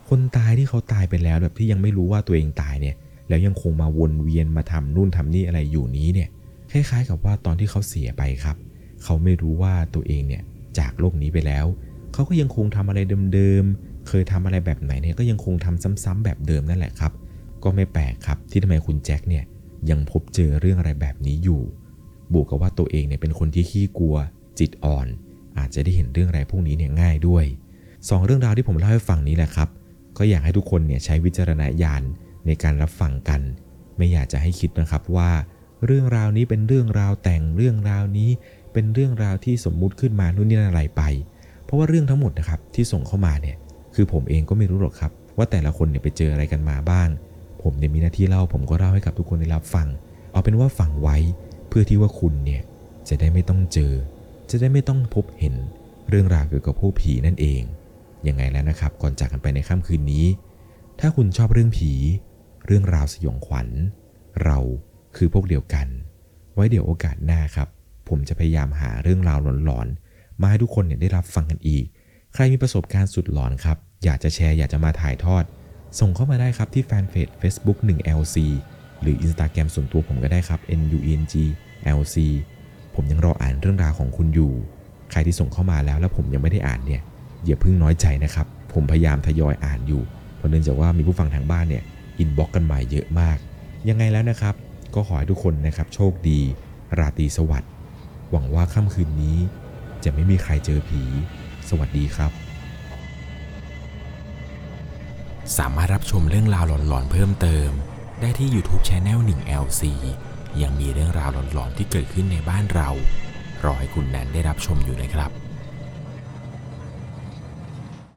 Speaker 2: คนตายที่เขาตายไปแล้วแบบที่ยังไม่รู้ว่าตัวเองตายเนี่ย แล้วยังคงมาวนเวียนมาทำนู่นทำนี่อะไรอยู่นี้เนี่ย คล้ายๆ กับว่าตอนที่เขาเสียไปครับ เขาไม่รู้ว่าตัวเองเนี่ยจากโลกนี้ไปแล้ว เขาก็ยังคงทำอะไรเดิมๆ เคยทำอะไรแบบไหนเนี่ยก็ยังคงทำซ้ำๆแบบเดิมนั่นแหละครับ ก็ไม่แปลกครับที่ทำไมคุณแจ็คเนี่ยยังพบเจอเรื่องอะไรแบบนี้อยู่ บวกกับว่าตัวเองเนี่ยเป็นคนที่ขี้กลัว จิตอ่อน อาจจะได้เห็นเรื่องอะไรพวกนี้เนี่ยง่ายด้วยสองเรื่องราวที่ผมเล่าให้ฟังนี้แหละครับ ก็อยากให้ทุกคนเนี่ยใช้วิจารณญาณในการรับฟังกัน ไม่อยากจะให้คิดนะครับว่า เรื่องราวนี้เป็นเรื่องราวแต่งเรื่องราวนี้เป็นเรื่องราวที่สมมุติขึ้นมานู่นนี่อะไรไป เพราะว่าเรื่องทั้งหมดนะครับที่ส่งเข้ามาเนี่ย คือผมเองก็ไม่รู้หรอกครับ ว่าแต่ละคนเนี่ยไปเจออะไรกันมาบ้าง ผมเนี่ยมีหน้าที่เล่า ผมก็เล่าให้กับทุกคนได้รับฟัง เอาเป็นว่าฟังไว้เพื่อที่ว่าคุณเนี่ยจะได้ไม่ต้องเจอ จะได้ไม่ต้องพบเห็นเรื่องราวเกี่ยวกับพวกผีนั่นเอง ยังไงแล้วนะครับ ก่อนจากกันไปในค่ำคืนนี้ ถ้าคุณชอบเรื่องผี เรื่องราวสยองขวัญ เราคือพวกเดียวกัน ไว้เดี๋ยวโอกาสหน้าครับ ผมจะพยายามหาเรื่องราวหลอนๆมาให้ทุกคนเนี่ยได้รับฟังกันอีก ใครมีประสบการณ์สุดหลอนครับ อยากจะแชร์อยากจะมาถ่ายทอด ส่งเข้ามาได้ครับที่แฟนเพจ Facebook 1LC หรือ Instagram ส่วนตัวผมก็ได้ครับ NUNGLC ผมยังรออ่านเรื่องราวของคุณอยู่ ใครที่ส่งเข้ามาแล้วแล้วผมยังไม่ได้อ่านเนี่ยอย่าเพิ่งน้อยใจนะครับ ผมพยายามทยอยอ่านอยู่ เพราะเนื่องจากว่ามีผู้ฟังทางบ้านเนี่ยอินบ็อกกันมาเยอะมาก ยังไงแล้วนะครับ ก็ขอให้ทุกคนนะครับโชคดี ราตรีสวัสดิ์ หวังว่าค่ำคืนนี้ จะไม่มีใครเจอผี สวัสดีครับ
Speaker 1: สามารถรับชมเรื่องราวหลอนๆเพิ่มเติม ได้ที่ YouTube Channel 1 LC ยังมีเรื่องราวหลอนๆที่เกิดขึ้นในบ้านเรา รอให้คุณแนนได้รับชมอยู่นะครับ